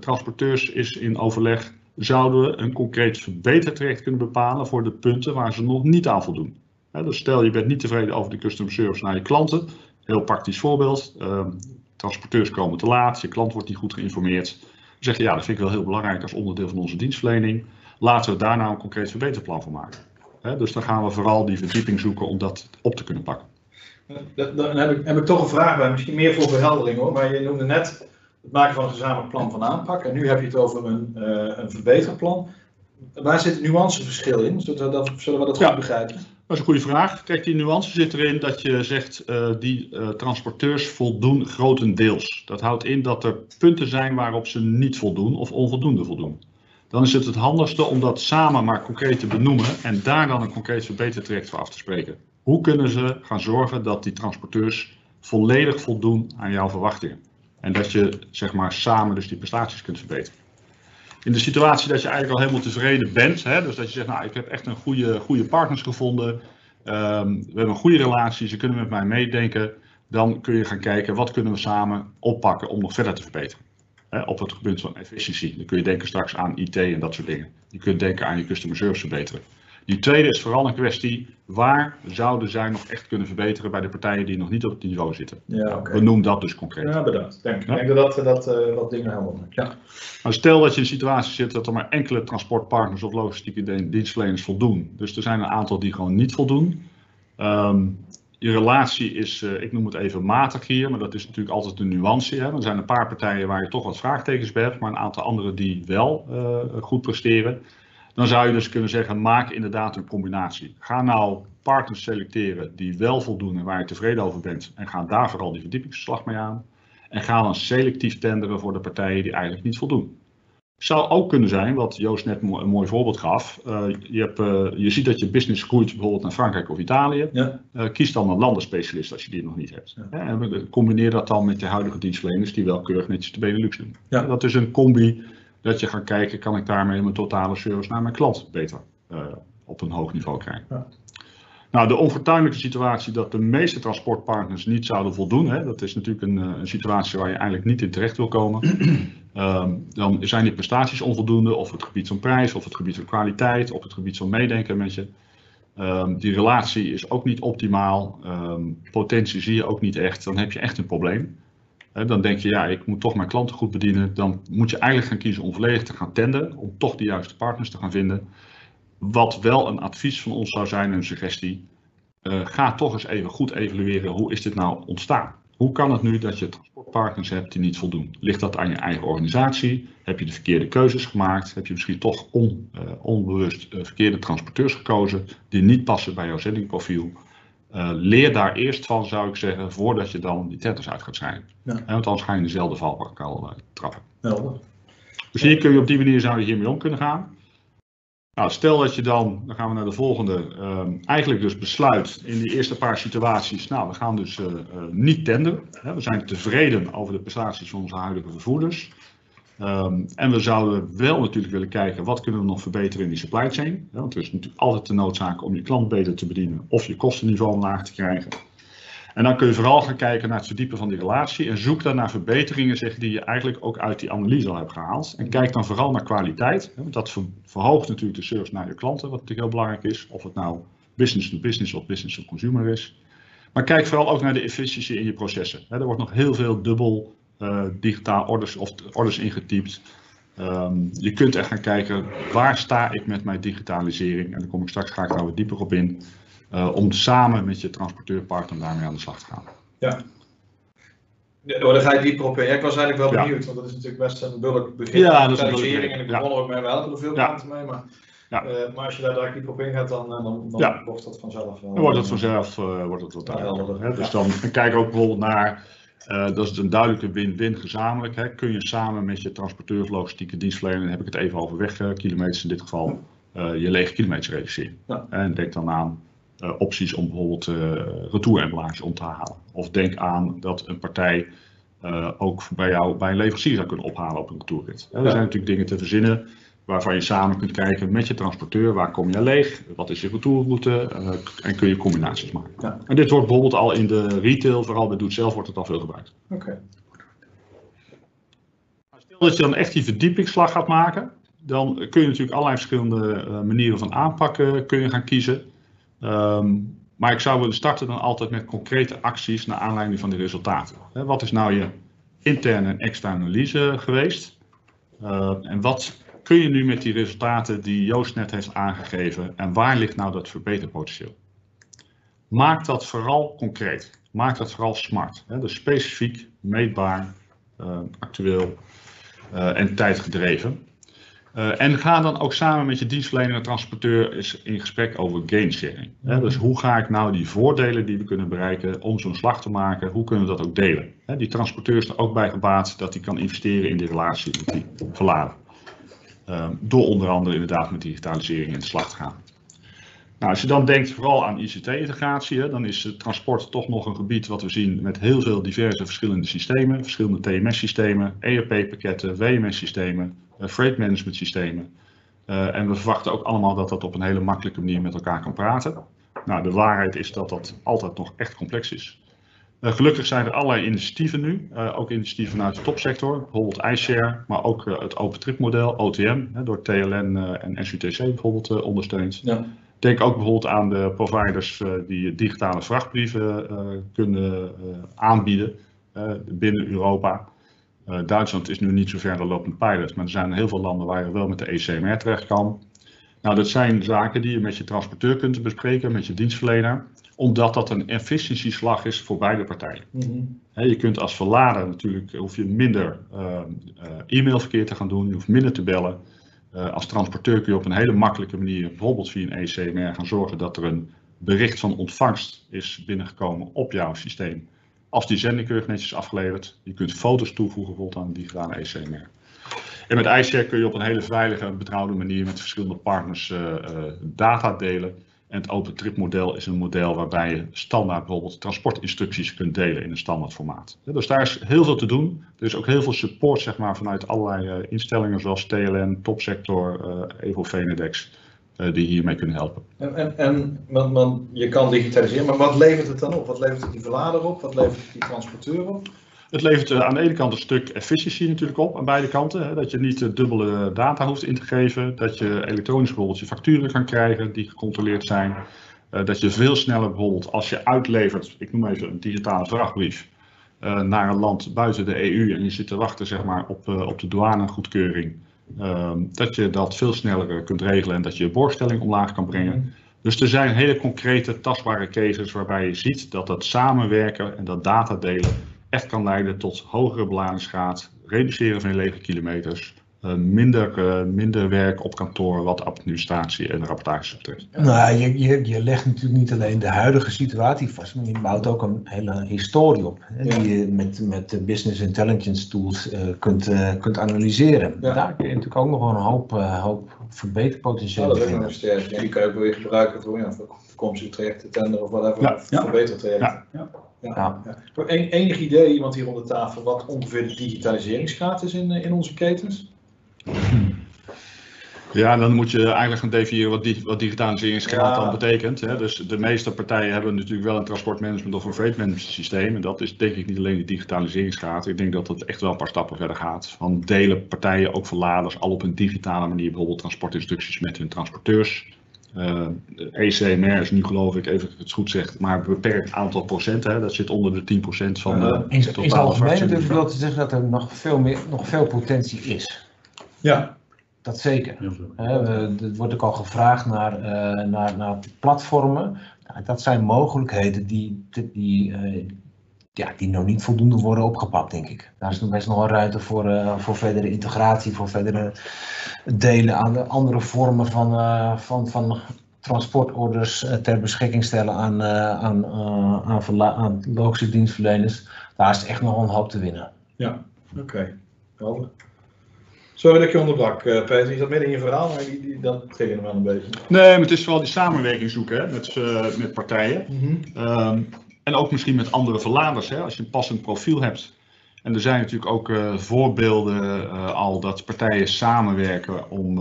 transporteurs is in overleg, zouden we een concreet verbetertraject kunnen bepalen voor de punten waar ze nog niet aan voldoen. Dus stel je bent niet tevreden over de customer service naar je klanten. Heel praktisch voorbeeld. Uh, transporteurs komen te laat, je klant wordt niet goed geïnformeerd. Dan zeg je ja, dat vind ik wel heel belangrijk als onderdeel van onze dienstverlening. Laten we daar nou een concreet verbeterplan voor maken. He, dus dan gaan we vooral die verdieping zoeken om dat op te kunnen pakken. Dan heb ik, heb ik toch een vraag bij, misschien meer voor verheldering hoor. Maar je noemde net het maken van een gezamenlijk plan van aanpak. En nu heb je het over een, uh, een verbeterplan. Waar zit het nuanceverschil in? Zullen we dat, zullen we dat Ja. goed begrijpen? Dat is een goede vraag. Kijk, die nuance zit erin dat je zegt uh, die uh, transporteurs voldoen grotendeels. Dat houdt in dat er punten zijn waarop ze niet voldoen of onvoldoende voldoen. Dan is het het handigste om dat samen maar concreet te benoemen en daar dan een concreet verbetertraject voor af te spreken. Hoe kunnen ze gaan zorgen dat die transporteurs volledig voldoen aan jouw verwachtingen? En dat je zeg maar samen dus die prestaties kunt verbeteren in de situatie dat je eigenlijk al helemaal tevreden bent, hè, dus dat je zegt, nou, ik heb echt een goede, goede partners gevonden, um, we hebben een goede relatie, ze kunnen met mij meedenken, dan kun je gaan kijken wat kunnen we samen oppakken om nog verder te verbeteren. Op het gebied van efficiëntie. Dan kun je denken straks aan IT en dat soort dingen. Je kunt denken aan je customer service verbeteren. Die tweede is vooral een kwestie, waar zouden zij nog echt kunnen verbeteren bij de partijen die nog niet op het niveau zitten? Ja, oké. Benoem dat dus concreet. Ja, bedankt. Denk, Ja. Ik denk dat dat, dat eh, wat dingen maakt. Ja. Maar stel dat je in een situatie zit dat er maar enkele transportpartners of logistieke dien- dienstverleners voldoen. Dus er zijn een aantal die gewoon niet voldoen. Ehm, je relatie is, eh, ik noem het even matig hier, maar dat is natuurlijk altijd een nuance. Hè? Er zijn een paar partijen waar je toch wat vraagtekens bij hebt, maar een aantal andere die wel eh, goed presteren. Dan zou je dus kunnen zeggen, maak inderdaad een combinatie. Ga nou partners selecteren die wel voldoen en waar je tevreden over bent. En ga daar vooral die verdiepingsverslag mee aan. En ga dan selectief tenderen voor de partijen die eigenlijk niet voldoen. Zou ook kunnen zijn, wat Joost net een mooi voorbeeld gaf. eh, je, hebt, eh, je ziet dat je business groeit bijvoorbeeld naar Frankrijk of Italië. Ja. Eh, kies dan een landenspecialist als je die nog niet hebt. Ja. En combineer dat dan met je huidige dienstverleners die wel keurig netjes de Benelux doen. Ja. Dat is een combi dat je gaat kijken, kan ik daarmee mijn totale service naar mijn klant beter op een hoog niveau krijgen. Nou, de onfortuinlijke situatie dat de meeste transportpartners niet zouden voldoen, hè, dat is natuurlijk een, eh, een situatie waar je eigenlijk niet in terecht wil komen. Ehm, dan zijn die prestaties onvoldoende, of het gebied van prijs, of het gebied van kwaliteit, of het gebied van meedenken met je. Ehm, die relatie is ook niet optimaal, Ehm, potentie zie je ook niet echt, dan heb je echt een probleem. Dan denk je, ja, ik moet toch mijn klanten goed bedienen. Dan moet je eigenlijk gaan kiezen om volledig te gaan tenden, om toch de juiste partners te gaan vinden. Wat wel een advies van ons zou zijn, een suggestie, eh, ga toch eens even goed evalueren, hoe is dit nou ontstaan? Hoe kan het nu dat je transportpartners hebt die niet voldoen? Ligt dat aan je eigen organisatie? Heb je de verkeerde keuzes gemaakt? Heb je misschien toch on, eh, onbewust eh, verkeerde transporteurs gekozen die niet passen bij jouw zendingprofiel? Leer daar eerst van, zou ik zeggen, voordat je dan die tenders uit gaat schrijven. Ja. Want anders ga je in dezelfde valbak al trappen. Helder. Dus hier kun je op die manier zou je hiermee om kunnen gaan. Nou, stel dat je dan, dan gaan we naar de volgende, ehm, eigenlijk dus besluit in die eerste paar situaties, nou we gaan dus eh, eh, niet tenderen. Hè, we zijn tevreden over de prestaties van onze huidige vervoerders. Ehm, en we zouden wel natuurlijk willen kijken wat kunnen we nog verbeteren in die supply chain. Hè, want er is natuurlijk altijd de noodzaak om je klant beter te bedienen of je kostenniveau omlaag te krijgen. En dan kun je vooral gaan kijken naar het verdiepen van die relatie en zoek dan naar verbeteringen zeg, die je eigenlijk ook uit die analyse al hebt gehaald. En kijk dan vooral naar kwaliteit, want dat ver- verhoogt natuurlijk de service naar je klanten, wat natuurlijk heel belangrijk is. Of het nou business to business of business to consumer is. Maar kijk vooral ook naar de efficiëntie in je processen. Er wordt nog heel veel dubbel eh, digitaal orders of orders ingetypt. Ehm, je kunt echt gaan kijken, waar sta ik met mijn digitalisering? En daar kom ik straks graag nog wat dieper op in. Eh, om samen met je transporteurpartner daarmee aan de slag te gaan. Ja, daar ga ik dieper op in. Ja, ik was eigenlijk wel Ja. benieuwd, want dat is natuurlijk best een bulk begrip. Ja, dat is een En ik begon er ook mee, we helpen er veel Ja. klanten mee. Maar, Ja. eh, maar als je daar direct dieper op ingaat, dan, eh, dan, dan Ja. wordt dat vanzelf. Dan wordt het vanzelf eh, wordt het wat Ja, duidelijker. hè. Dus Ja. dan kijk ook bijvoorbeeld naar, eh, dat is een duidelijke win-win gezamenlijk. Hè. Kun je samen met je transporteur of logistieke dienstverlener, dan heb ik het even over wegkilometers in dit geval, je lege kilometers reduceren. Ja. En denk dan aan eh, opties om bijvoorbeeld uh, retourenembalages om te halen. Of denk aan dat een partij eh, ook bij jou bij een leverancier zou kunnen ophalen op een retourrit. Hè, Er Ja. zijn natuurlijk dingen te verzinnen waarvan je samen kunt kijken met je transporteur, waar kom je leeg, wat is je retourroute eh, en kun je combinaties maken. Ja. En dit wordt bijvoorbeeld al in de retail, vooral bij Doet Zelf, wordt het al veel gebruikt. Oké. Stel dat je dan echt die verdiepingsslag gaat maken, dan kun je natuurlijk allerlei verschillende eh, manieren van aanpakken kun je gaan kiezen. Ehm, maar ik zou willen starten dan altijd met concrete acties naar aanleiding van die resultaten. Wat is nou je interne en externe analyse geweest? Uh, en wat kun je nu met die resultaten die Joost net heeft aangegeven en waar ligt nou dat verbeterpotentieel? Maak dat vooral concreet. Maak dat vooral smart. Dus specifiek, meetbaar, uh, actueel uh, en tijdgedreven. Uh, en ga dan ook samen met je dienstverlener en transporteur eens in gesprek over gainsharing. Mm-hmm. Dus hoe ga ik nou die voordelen die we kunnen bereiken om zo'n slag te maken, hoe kunnen we dat ook delen? He, die transporteur is er ook bij gebaat dat hij kan investeren in die relatie met die verlader. Uh, door onder andere inderdaad met digitalisering in de slag te gaan. Nou, als je dan denkt vooral aan ICT-integratie, dan is transport toch nog een gebied wat we zien met heel veel diverse verschillende systemen, verschillende TMS-systemen, ERP-pakketten, WMS-systemen, uh, freight management systemen. Uh, en we verwachten ook allemaal dat dat op een hele makkelijke manier met elkaar kan praten. Nou, de waarheid is dat dat altijd nog echt complex is. Uh, gelukkig zijn er allerlei initiatieven nu, ook initiatieven vanuit de topsector, bijvoorbeeld iShare, maar ook het open trip model, OTM, hè, door TLN en SUTC bijvoorbeeld ondersteund. Ja. Denk ook bijvoorbeeld aan de providers die digitale vrachtbrieven kunnen aanbieden binnen Europa. Duitsland is nu niet zo ver, loopt een pilot, maar er zijn heel veel landen waar je wel met de ECMR terecht kan. Nou, dat zijn zaken die je met je transporteur kunt bespreken, met je dienstverlener, omdat dat een efficiëntieslag is voor beide partijen. Mm -hmm. He, je kunt als verlader natuurlijk, hoef je minder uh, uh, e-mailverkeer te gaan doen, je hoeft minder te bellen. Uh, als transporteur kun je op een hele makkelijke manier, bijvoorbeeld via een ECMR, gaan zorgen dat er een bericht van ontvangst is binnengekomen op jouw systeem als die zendingkeurig netjes is afgeleverd. Je kunt foto's toevoegen bijvoorbeeld aan de digitale ECMR. En met iShare kun je op een hele veilige en betrouwde manier met verschillende partners uh, uh, data delen. En het open trip model is een model waarbij je standaard bijvoorbeeld transportinstructies kunt delen in een standaard formaat. Dus daar is heel veel te doen. Er is ook heel veel support zeg maar, vanuit allerlei uh, instellingen zoals TLN, Topsector, Evo Venedex. Uh, die hiermee kunnen helpen. En, en, en je kan digitaliseren, maar wat levert het dan op? Wat levert het die verlader op? Wat levert het die transporteur op? Het levert uh, aan de ene kant een stuk efficiëntie natuurlijk op, aan beide kanten. Hè, dat je niet uh, dubbele data hoeft in te geven. Dat je elektronisch bijvoorbeeld je facturen kan krijgen die gecontroleerd zijn. dat je veel sneller bijvoorbeeld als je uitlevert, ik noem even een digitale vrachtbrief, naar een land buiten de EU en je zit te wachten zeg maar, op, op de douanegoedkeuring. Um, dat je dat veel sneller kunt regelen en dat je je borgstelling omlaag kan brengen. Mm. Dus er zijn hele concrete, tastbare cases waarbij je ziet dat dat samenwerken en dat data delen echt kan leiden tot hogere beladingsgraad, reduceren van je lege kilometers, minder, uh, minder werk op kantoor wat administratie en rapportages betreft. Nou, je, je, je legt natuurlijk niet alleen de huidige situatie vast, maar je bouwt ook een hele historie op. Hè, ja. Die je met, met de business intelligence tools uh, kunt, kunt analyseren. Ja. Daar kun je natuurlijk ook nog wel een hoop, hoop verbeterpotentieel ja, dat is nog sterk. Ja, die kan je ook weer gebruiken voor, ja, voor toekomstige trajecten, tender of whatever, ja. ja. verbetertrajecten. Ja. Ja. Ja. En, enig idee, iemand hier onder tafel, wat ongeveer de digitaliseringsgraad is in, in onze ketens? Ja, dan moet je eigenlijk gaan definiëren wat, di wat digitaliseringsgraad Ja. dan betekent. Hè. Dus de meeste partijen hebben natuurlijk wel een transportmanagement of een freight management systeem. En dat is denk ik niet alleen de digitaliseringsgraad. Ik denk dat dat echt wel een paar stappen verder gaat. Van delen partijen, ook verladers, al op een digitale manier bijvoorbeeld transportinstructies met hun transporteurs. Eh ECMR is nu geloof ik, even het goed zegt, maar een beperkt aantal procent. Hè. Dat zit onder de 10% van de Ja. In, in algemeen fractie. durf ik wel te zeggen dat er nog veel, meer, nog veel potentie is. Ja, Dat zeker. Er wordt ook al gevraagd naar, eh, naar, naar platformen. Nou, dat zijn mogelijkheden die, die, eh, ja, die nog niet voldoende worden opgepakt, denk ik. Daar is nog best nog wel ruimte voor, eh, voor verdere integratie, voor verdere delen aan de andere vormen van, van, van transportorders ter beschikking stellen aan, aan, aan, verla- aan logische dienstverleners. Daar is echt nog een hoop te winnen. oké. Helder. Sorry dat ik je onderbrak, eh, Peter. Je zat midden in je verhaal, maar die, die, dat tegen wel een beetje. Nee, maar het is vooral die samenwerking zoeken hè, met, eh, met partijen. Ehm, en ook misschien met andere verladers, hè, als je een passend profiel hebt. En er zijn natuurlijk ook eh, voorbeelden al dat partijen samenwerken om,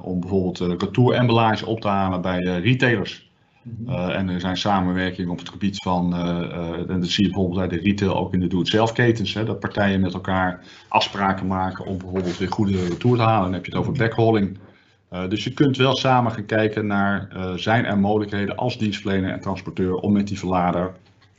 om bijvoorbeeld uh, retouremballage op te halen bij retailers. Uh, en er zijn samenwerkingen op het gebied van, uh, uh, en dat zie je bijvoorbeeld bij de retail ook in de doe-het-zelf ketens, hè, dat partijen met elkaar afspraken maken om bijvoorbeeld weer goede retour te halen. Dan heb je het over backhauling. Uh, dus je kunt wel samen gaan kijken naar zijn er mogelijkheden als dienstverlener en transporteur om met die verlader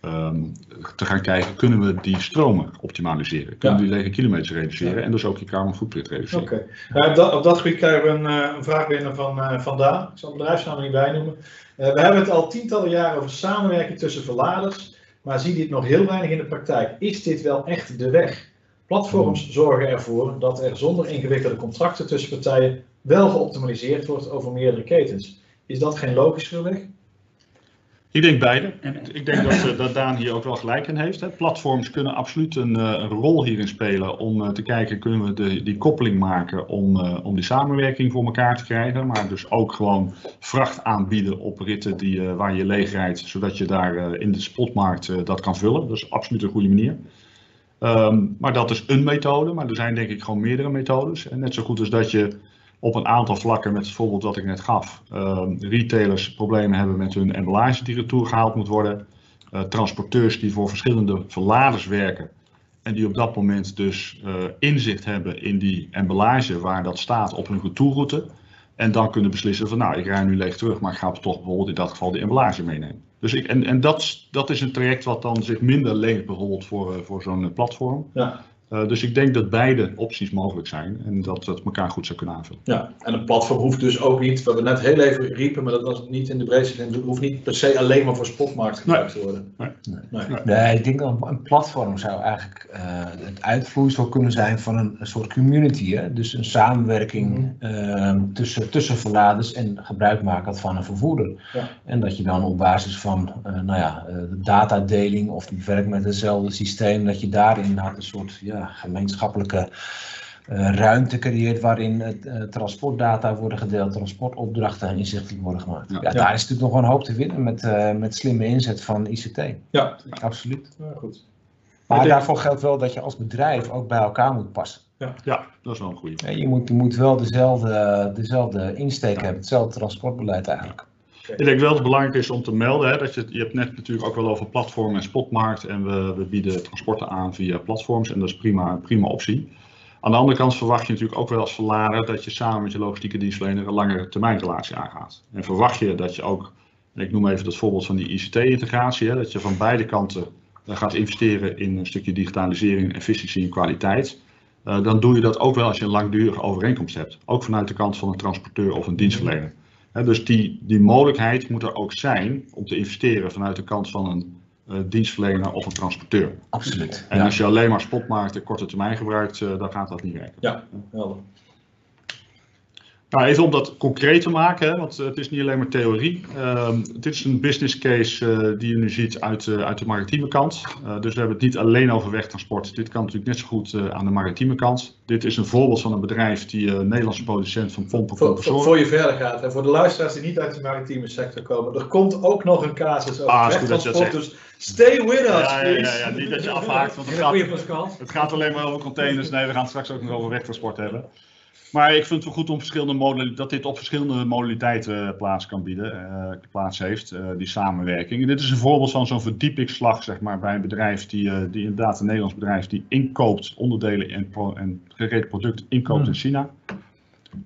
um, te gaan kijken, kunnen we die stromen optimaliseren? Kunnen we Ja. die lege kilometers reduceren en dus ook je carbon footprint reduceren? Oké. Ja, op, dat, op dat gebied krijgen we een, eh, een vraag binnen van, eh van Daan. Ik zal de bedrijfsnaam niet bijnoemen. Eh, we hebben het al tientallen jaren over samenwerking tussen verladers, maar zien dit nog heel weinig in de praktijk. Is dit wel echt de weg? Platforms zorgen ervoor dat er zonder ingewikkelde contracten tussen partijen wel geoptimaliseerd wordt over meerdere ketens. Is dat geen logischere weg? Ik denk beide. Ik denk dat, uh, dat Daan hier ook wel gelijk in heeft. Hè. Platforms kunnen absoluut een, uh, een rol hierin spelen om uh, te kijken, kunnen we de, die koppeling maken om, om die samenwerking voor elkaar te krijgen. Maar dus ook gewoon vracht aanbieden op ritten die, waar je leeg rijdt, zodat je daar in de spotmarkt dat kan vullen. Dat is absoluut een goede manier. Um, maar dat is een methode, maar er zijn denk ik gewoon meerdere methodes. En net zo goed als dat je op een aantal vlakken, met het voorbeeld wat ik net gaf, uh, retailers problemen hebben met hun emballage die retour gehaald moet worden, uh, transporteurs die voor verschillende verladers werken en die op dat moment dus uh, inzicht hebben in die emballage waar dat staat op hun retourroute en dan kunnen beslissen van nou ik rij nu leeg terug, maar ik ga toch bijvoorbeeld in dat geval de emballage meenemen. Dus ik, en en dat, dat is een traject wat dan zich minder leent bijvoorbeeld voor, voor zo'n platform. Ja. Uh, dus ik denk dat beide opties mogelijk zijn en dat dat elkaar goed zou kunnen aanvullen. Ja, en een platform hoeft dus ook niet, wat we net heel even riepen, maar dat was niet in de breedste zin, het hoeft niet per se alleen maar voor spotmarkt gebruikt te worden. Nee. Nee. Nee. nee, ik denk dat een platform zou eigenlijk uh, het uitvloeisel kunnen zijn van een, een soort community. Hè? Dus een samenwerking mm -hmm. uh, tussen, tussen verladers en gebruikmakers van een vervoerder. Ja. En dat je dan op basis van uh, nou ja, de datadeling of die werkt met hetzelfde systeem, dat je daar inderdaad een soort ja, gemeenschappelijke uh, ruimte creëert waarin uh, transportdata worden gedeeld, transportopdrachten inzichtelijk worden gemaakt. Ja, ja, ja. daar is natuurlijk nog wel een hoop te winnen met, uh, met slimme inzet van ICT. Ja, absoluut. Ja, goed. Maar denk... daarvoor geldt wel dat je als bedrijf ook bij elkaar moet passen. Ja, ja dat is wel een goede. Je, moet, je moet wel dezelfde, dezelfde insteek hebben, hetzelfde transportbeleid eigenlijk. Ik denk wel dat het belangrijk is om te melden, hè, dat je, je hebt net natuurlijk ook wel over platform en spotmarkt en we, we bieden transporten aan via platforms en dat is prima, een prima optie. Aan de andere kant verwacht je natuurlijk ook wel als verlader dat je samen met je logistieke dienstverlener een langere termijn relatie aangaat. En verwacht je dat je ook, en ik noem even het voorbeeld van die ICT-integratie, dat je van beide kanten gaat investeren in een stukje digitalisering, efficiëntie en kwaliteit. Uh, dan doe je dat ook wel als je een langdurige overeenkomst hebt. Ook vanuit de kant van een transporteur of een dienstverlener. Dus die, die mogelijkheid moet er ook zijn om te investeren vanuit de kant van een uh, dienstverlener of een transporteur. Absoluut. En ja. als je alleen maar spotmarkt en korte termijn gebruikt, uh, dan gaat dat niet werken. Ja, helder. Nou, even om dat concreet te maken, hè, want het is niet alleen maar theorie. Uh, dit is een business case uh, die je nu ziet uit, uh, uit de maritieme kant. Uh, dus we hebben het niet alleen over wegtransport. Dit kan natuurlijk net zo goed aan de maritieme kant. Dit is een voorbeeld van een bedrijf die een Nederlandse producent van pompen voor, voor, voor je verder gaat, en voor de luisteraars die niet uit de maritieme sector komen, er komt ook nog een casus over ah, wegtransport. Dus stay with us, ja, ja, ja, ja, niet dat je afhaakt, want het gaat, gaat, het gaat alleen maar over containers. Nee, we gaan het straks ook nog over wegtransport hebben. Maar ik vind het wel goed om verschillende dat dit op verschillende modaliteiten eh, plaats kan bieden, eh, plaats heeft, eh, die samenwerking. En dit is een voorbeeld van zo'n verdiepingsslag zeg maar, bij een bedrijf die, die inderdaad een Nederlands bedrijf die inkoopt onderdelen en, pro- en gereed product inkoopt Hmm. in China.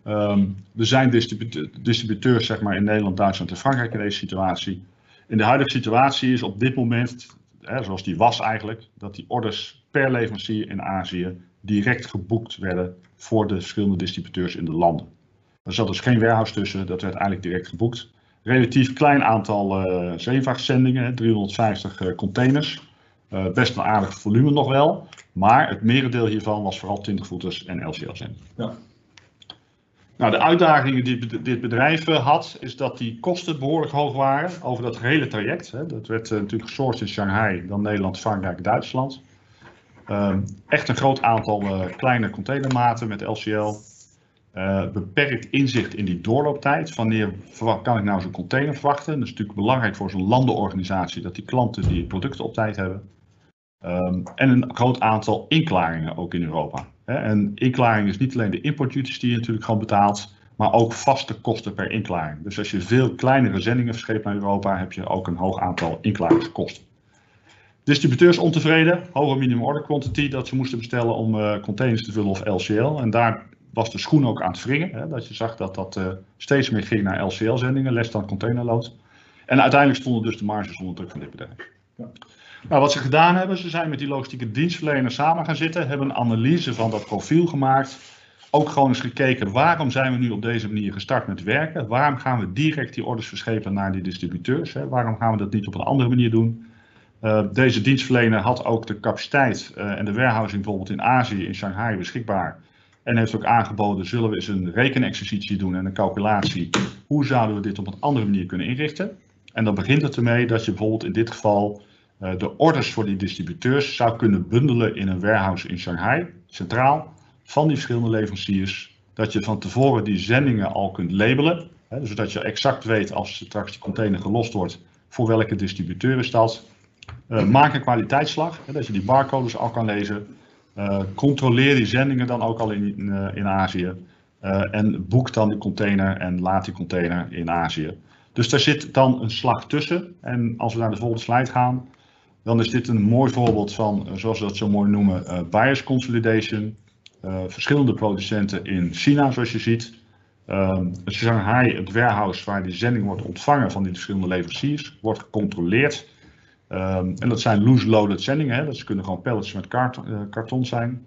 Ehm, er zijn distribu- distributeurs zeg maar, in Nederland, Duitsland en Frankrijk in deze situatie. In de huidige situatie is op dit moment, hè, zoals die was eigenlijk, dat die orders per leverancier in Azië direct geboekt werden voor de verschillende distributeurs in de landen. Er zat dus geen warehouse tussen, dat werd eigenlijk direct geboekt. Relatief klein aantal eh zeevachtzendingen, hè, 350 eh, containers. Eh, best een aardig volume nog wel, maar het merendeel hiervan was vooral 20-voeters en LCL-zendingen. Ja. Nou, de uitdagingen die dit bedrijf eh, had, is dat die kosten behoorlijk hoog waren over dat hele traject. Dat werd eh, natuurlijk gesourced in Shanghai, dan Nederland, Frankrijk, Duitsland. Ehm, echt een groot aantal eh, kleine containermaten met LCL. Eh, beperkt inzicht in die doorlooptijd. Wanneer kan ik nou zo'n container verwachten? Dat is natuurlijk belangrijk voor zo'n landenorganisatie dat die klanten die producten op tijd hebben. Ehm, en een groot aantal inklaringen ook in Europa. Hè. En inklaring is niet alleen de importduties die je natuurlijk gewoon betaalt, maar ook vaste kosten per inklaring. Dus als je veel kleinere zendingen verscheept naar Europa, heb je ook een hoog aantal inklaringskosten. Distributeurs ontevreden, hoge minimum order quantity dat ze moesten bestellen om eh, containers te vullen of LCL. En daar was de schoen ook aan het wringen. Hè, dat je zag dat dat eh, steeds meer ging naar LCL-zendingen, less dan containerload. En uiteindelijk stonden dus de marges onder druk van dit bedrijf. Ja. Nou, wat ze gedaan hebben, ze zijn met die logistieke dienstverleners samen gaan zitten, hebben een analyse van dat profiel gemaakt. Ook gewoon eens gekeken, waarom zijn we nu op deze manier gestart met werken? Waarom gaan we direct die orders verschepen naar die distributeurs? Hè? Waarom gaan we dat niet op een andere manier doen? Uh, deze dienstverlener had ook de capaciteit uh, en de warehousing bijvoorbeeld in Azië, in Shanghai beschikbaar. En heeft ook aangeboden, zullen we eens een rekenexercitie doen en een calculatie. Hoe zouden we dit op een andere manier kunnen inrichten? En dan begint het ermee dat je bijvoorbeeld in dit geval uh, de orders voor die distributeurs zou kunnen bundelen in een warehouse in Shanghai, centraal, van die verschillende leveranciers. Dat je van tevoren die zendingen al kunt labelen, hè, zodat je exact weet als straks die container gelost wordt, voor welke distributeur is dat. Uh, maak een kwaliteitsslag, hè, dat je die barcodes al kan lezen. Uh, controleer die zendingen dan ook al in, in, in Azië. En boek dan die container en laat die container in Azië. Dus daar zit dan een slag tussen. En als we naar de volgende slide gaan, dan is dit een mooi voorbeeld van, zoals we dat zo mooi noemen, uh, buyers consolidation. verschillende producenten in China, zoals je ziet. Um, Shanghai, het warehouse waar die zending wordt ontvangen van die verschillende leveranciers, wordt gecontroleerd. Um, en dat zijn loose-loaded zendingen, hè? dat kunnen gewoon pallets met uh, karton zijn.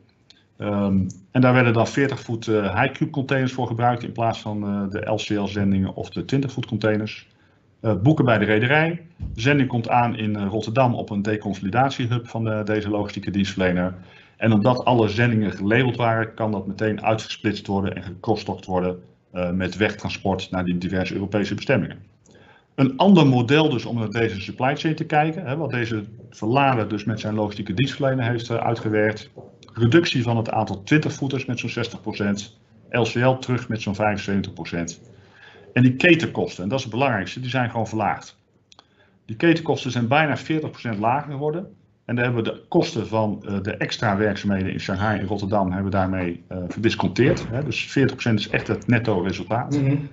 Um, en daar werden dan 40 voet uh, high cube containers voor gebruikt in plaats van uh, de LCL zendingen of de 20 voet containers. boeken bij de rederij. De zending komt aan in Rotterdam op een deconsolidatiehub van de, deze logistieke dienstverlener. En omdat alle zendingen gelabeld waren, kan dat meteen uitgesplitst worden en gecrossdokt worden met wegtransport naar die diverse Europese bestemmingen. Een ander model dus om naar deze supply chain te kijken, hè, wat deze verlader dus met zijn logistieke dienstverlener heeft uh, uitgewerkt. Reductie van het aantal 20-voeters met zo'n 60%, LCL terug met zo'n 75%. En die ketenkosten, en dat is het belangrijkste, die zijn gewoon verlaagd. Die ketenkosten zijn bijna 40% lager geworden. En daar hebben we de kosten van uh, de extra werkzaamheden in Shanghai en Rotterdam hebben we daarmee verdisconteerd. Hè. Dus 40% is echt het netto resultaat. Mm.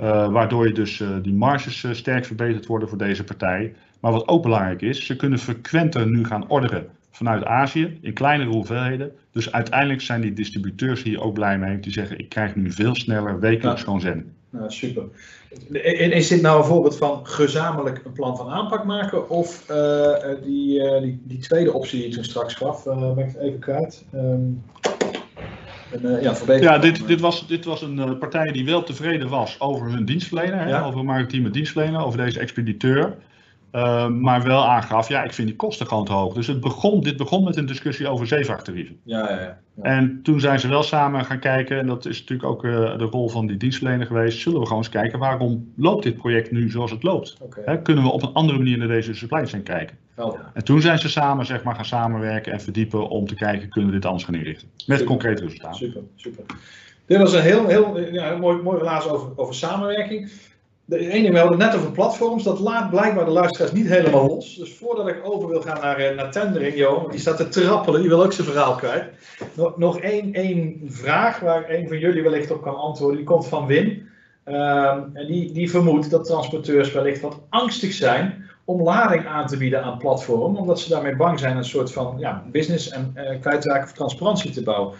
Uh, waardoor je dus uh, die marges uh, sterk verbeterd worden voor deze partij. Maar wat ook belangrijk is, ze kunnen frequenter nu gaan orderen vanuit Azië in kleinere hoeveelheden. Dus uiteindelijk zijn die distributeurs hier ook blij mee. Die zeggen, ik krijg nu veel sneller wekelijks ja. gewoon zenden. Nou, super. En is dit nou een voorbeeld van gezamenlijk een plan van aanpak maken? Of die, die, die, tweede optie die ik toen straks gaf, ben ik het even kwijt. Um... En, uh, ja, ja dit, dit, was, dit was een uh, partij die wel tevreden was over hun dienstverlener, hè, ja. over maritieme dienstverlener, over deze expediteur. Uh, maar wel aangaf, ja, ik vind die kosten gewoon te hoog. Dus het begon, dit begon met een discussie over zeevrachttarieven. Ja, ja, ja. En toen zijn ze wel samen gaan kijken, en dat is natuurlijk ook uh, de rol van die dienstverlener geweest. Zullen we gewoon eens kijken, waarom loopt dit project nu zoals het loopt? Okay. Hè, kunnen we op een andere manier naar deze supply chain kijken? En toen zijn ze samen zeg maar, gaan samenwerken en verdiepen om te kijken, kunnen we dit anders gaan inrichten? Met super. concrete resultaten. Super, super. Dit was een heel, heel ja, mooi, mooi relaas over, over samenwerking. De ene ding, we hadden net over platforms. Dat laat blijkbaar de luisteraars niet helemaal los. Dus voordat ik over wil gaan naar, eh, naar tendering, Johan, die staat te trappelen, die wil ook zijn verhaal kwijt. Nog, nog één, één vraag waar een van jullie wellicht op kan antwoorden. Die komt van Wim. Ehm, en die, die vermoedt dat transporteurs wellicht wat angstig zijn om lading aan te bieden aan platform, omdat ze daarmee bang zijn een soort van ja, business en uh, kwijtraken of transparantie te bouwen.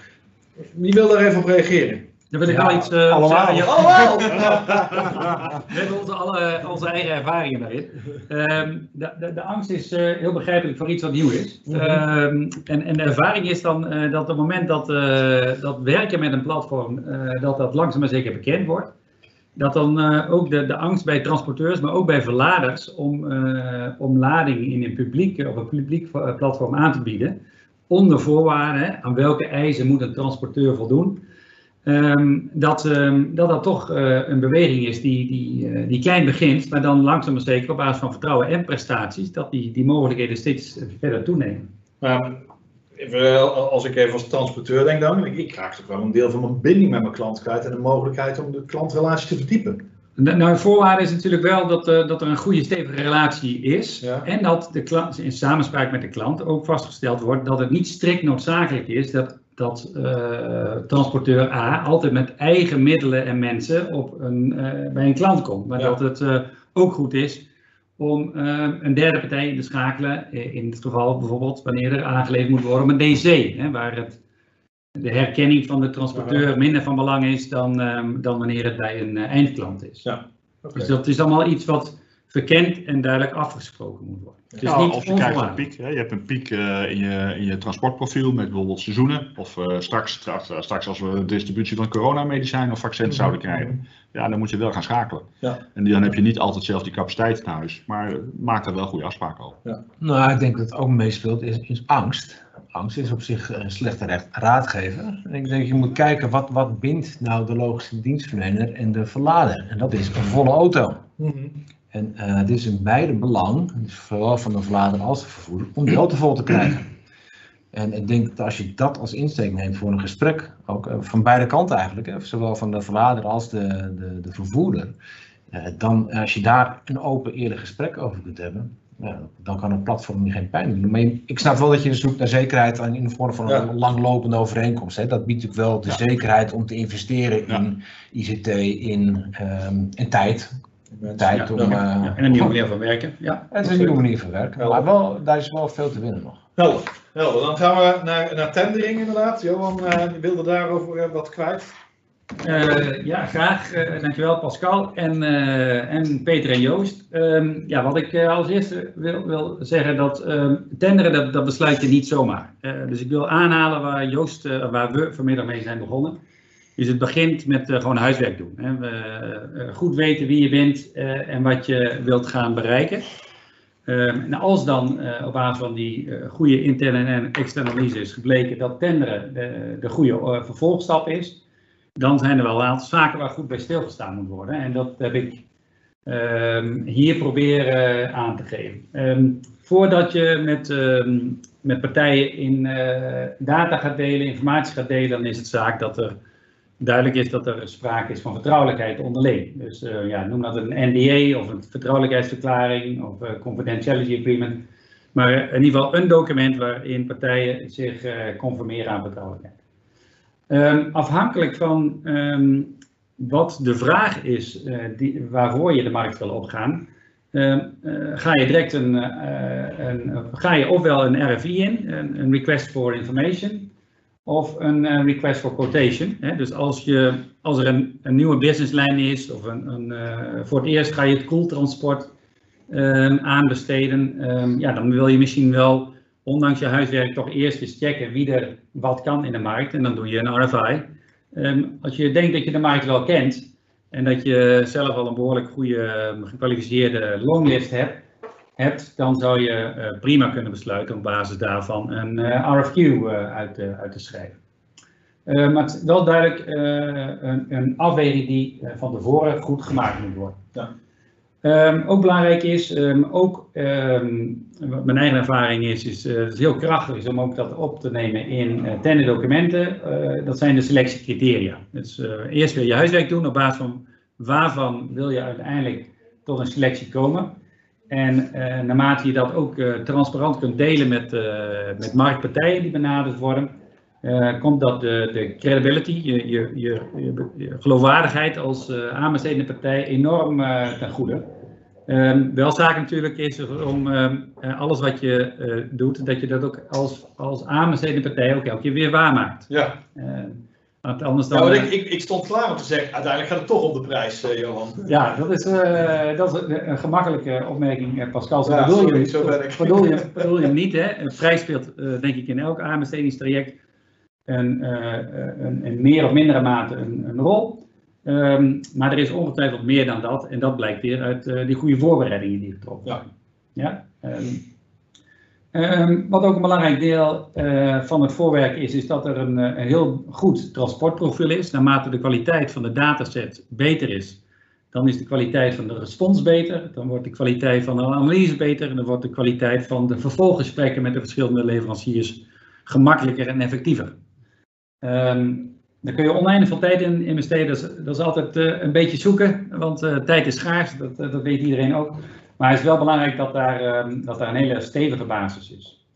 Wie wil daar even op reageren? Dan wil ik Ja, wel iets eh, allemaal. zeggen. Ja, Allemaal! We hebben onze, alle, onze eigen ervaringen daarin. Ehm, de, de, de angst is eh, heel begrijpelijk voor iets wat nieuw is. Mhm. Ehm, en, en de ervaring is dan eh, dat op het moment dat, eh, dat werken met een platform, eh, dat dat langzaam maar zeker bekend wordt. Dat dan eh, ook de, de angst bij transporteurs, maar ook bij verladers om, eh, om lading in een publiek of een publiek eh, platform aan te bieden. Onder voorwaarden, aan welke eisen moet een transporteur voldoen. Ehm, dat, ehm, dat dat toch een beweging is die, die, die klein begint, maar dan langzaam maar zeker op basis van vertrouwen en prestaties, dat die, die mogelijkheden steeds verder toenemen. Als ik even als transporteur denk dan, ik, ik raak toch wel een deel van mijn binding met mijn klant kwijt en de mogelijkheid om de klantrelatie te verdiepen. Nou, nou, een voorwaarde is natuurlijk wel dat, eh, dat er een goede stevige relatie is. Ja. En dat de klant, in samenspraak met de klant ook vastgesteld wordt dat het niet strikt noodzakelijk is dat, dat eh, transporteur A altijd met eigen middelen en mensen op een, eh, bij een klant komt. Maar Ja. dat het eh, ook goed is om eh, een derde partij in te schakelen. eh, In het geval bijvoorbeeld wanneer er aangeleverd moet worden om een DC. Hè, waar het, de herkenning van de transporteur minder van belang is dan, ehm, dan wanneer het bij een eh, eindklant is. Oké. Dus dat is allemaal iets wat verkend en duidelijk afgesproken moet worden. Het is Nou, niet als je kijkt naar piek, hè, je hebt een piek eh, in, je, in je transportprofiel met bijvoorbeeld seizoenen. Of eh, straks, straks, straks als we distributie van coronamedicijnen of vaccins zouden krijgen. Ja, dan moet je wel gaan schakelen. Ja. En dan heb je niet altijd zelf die capaciteit in huis. Maar maak daar wel goede afspraken over. Nou, ik denk dat het ook meespeelt is, is angst. Angst is op zich een slechte recht- raadgever. En ik denk je moet kijken wat, wat bindt nou de logische dienstverlener en de verlader. En dat is een volle auto. Mhm. En eh, het is in beide belang, dus zowel van de verlader als de vervoerder, om die auto vol te krijgen. En ik denk dat als je dat als insteek neemt voor een gesprek, ook eh, van beide kanten eigenlijk, hè, zowel van de verlader als de, de, de vervoerder, eh, dan als je daar een open eerlijk gesprek over kunt hebben, dan kan een platform je geen pijn doen. Maar je- ik snap wel dat je zoekt naar zekerheid in de vorm van een Ja. langlopende overeenkomst. Hè. Dat biedt natuurlijk wel de Ja. zekerheid om te investeren Ja. in ICT, in, ehm, in tijd. Tijd Ja, om, ja, eh, ja, en een nieuwe manier van werken. Ja. het is een nieuwe manier van werken, maar wel, daar is wel veel te winnen nog. Helder. Helder. Dan gaan we naar, naar tendering inderdaad. Johan eh, wilde daarover eh, wat kwijt. Eh, ja, graag. Eh, dankjewel Pascal en, eh, en Peter en Joost. Ehm, ja, wat ik als eerste wil, wil zeggen, dat ehm, tenderen, dat, dat besluit je niet zomaar. Eh, dus ik wil aanhalen waar Joost, eh, waar we vanmiddag mee zijn begonnen. Dus het begint met eh, gewoon huiswerk doen. Hè. We, eh, goed weten wie je bent eh, en wat je wilt gaan bereiken. Ehm, als dan op basis van die goede interne en externe analyse is gebleken dat tenderen de, de goede vervolgstap is, dan zijn er wel aantal zaken waar goed bij stilgestaan moet worden. En dat heb ik ehm, hier proberen aan te geven. Ehm, voordat je met, met partijen in data gaat delen, informatie gaat delen, dan is het zaak dat er duidelijk is dat er sprake is van vertrouwelijkheid onderling. Dus eh, ja, noem dat een NDA of een vertrouwelijkheidsverklaring of een confidentiality agreement. Maar in ieder geval een document waarin partijen zich eh, conformeren aan vertrouwelijkheid. Ehm, afhankelijk van ehm, wat de vraag is eh, waarvoor je de markt wil opgaan, ehm, eh, ga je direct een, eh, een, ga je ofwel een RFI in, een request for information, of een eh, request for quotation. Dus als, je, als er een, een nieuwe businesslijn is, of een, een, eh, voor het eerst ga je het koeltransport ehm, aanbesteden, ehm, ja, dan wil je misschien wel, ondanks je huiswerk, toch eerst eens checken wie er wat kan in de markt. En dan doe je een RFI. Ehm, als je denkt dat je de markt wel kent en dat je zelf al een behoorlijk goede gekwalificeerde longlist hebt, hebt, dan zou je eh, prima kunnen besluiten op basis daarvan een eh, RFQ eh, uit, te- uit te schrijven. Maar het is wel duidelijk een, een afweging die van tevoren goed gemaakt moet worden. Ja. Ehm, ook belangrijk is, ehm, ook ehm, wat mijn eigen ervaring is, is het is heel krachtig is om ook dat op te nemen in uh, tenderdocumenten. Eh, dat zijn de selectiecriteria. Dus eerst wil je huiswerk doen op basis van waarvan wil je uiteindelijk tot een selectie komen. En eh, naarmate je dat ook eh, transparant kunt delen met, eh, met marktpartijen die benaderd worden, komt dat de, de credibility, je, je, je, geloofwaardigheid als aanbestedende partij enorm ten goede. Ehm, wel zaak natuurlijk is om ehm, eh, alles wat je doet, dat je dat ook als, als aanbestedende partij ook elke keer weer waarmaakt. Ja, Ehm, want anders ja dan... want eh, ik, ik, ik stond klaar om te zeggen, uiteindelijk gaat het toch om de prijs, eh, Johan. Ja, dat is, eh, dat is een, een gemakkelijke opmerking, Pascal. Zo Ja, bedoel, sorry, je, zo ik. bedoel, je, bedoel je hem niet, hè? Een prijs speelt denk ik in elk aanbestedingstraject een, een, in meer of mindere mate een, een rol. Ehm, maar er is ongetwijfeld meer dan dat. En dat blijkt weer uit die goede voorbereidingen die getroffen Ja. zijn. Ja? Ehm, ehm, wat ook een belangrijk deel eh, van het voorwerk is, is dat er een, eh, een heel goed transportprofiel is. Naarmate de kwaliteit van de dataset beter is, dan is de kwaliteit van de respons beter. Dan wordt de kwaliteit van de analyse beter. En dan wordt de kwaliteit van de vervolggesprekken met de verschillende leveranciers gemakkelijker en effectiever. Ehm, daar kun je oneindig veel tijd in investeren. Dat is, dat is altijd eh, een beetje zoeken, want tijd is schaars, dat, dat weet iedereen ook. Maar het is wel belangrijk dat daar, ehm, dat daar een hele stevige basis is.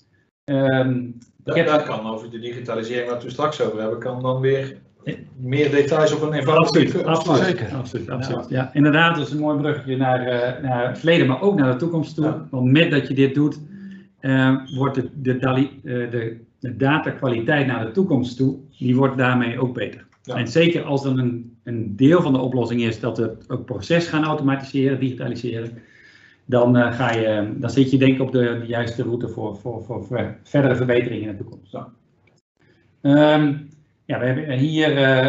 Ehm, Dat, heb- dat kan over de digitalisering waar we straks over hebben, kan dan weer meer details op een eenvoudige Absoluut, absoluut. Zeker. Absoluut, absoluut. Ja. inderdaad, dat is een mooi bruggetje naar, eh, naar het verleden, maar ook naar de toekomst toe. Ja. Want met dat je dit doet, eh, wordt de, de, dali- eh, de, de datakwaliteit naar de toekomst toe, die wordt daarmee ook beter. Ja. En zeker als dan een, een deel van de oplossing is dat we het ook proces gaan automatiseren, digitaliseren, dan, eh, ga je, dan zit je denk ik op de, juiste route voor, voor, voor, ver- verdere verbeteringen in de toekomst. Ehm, ja, we hebben hier eh,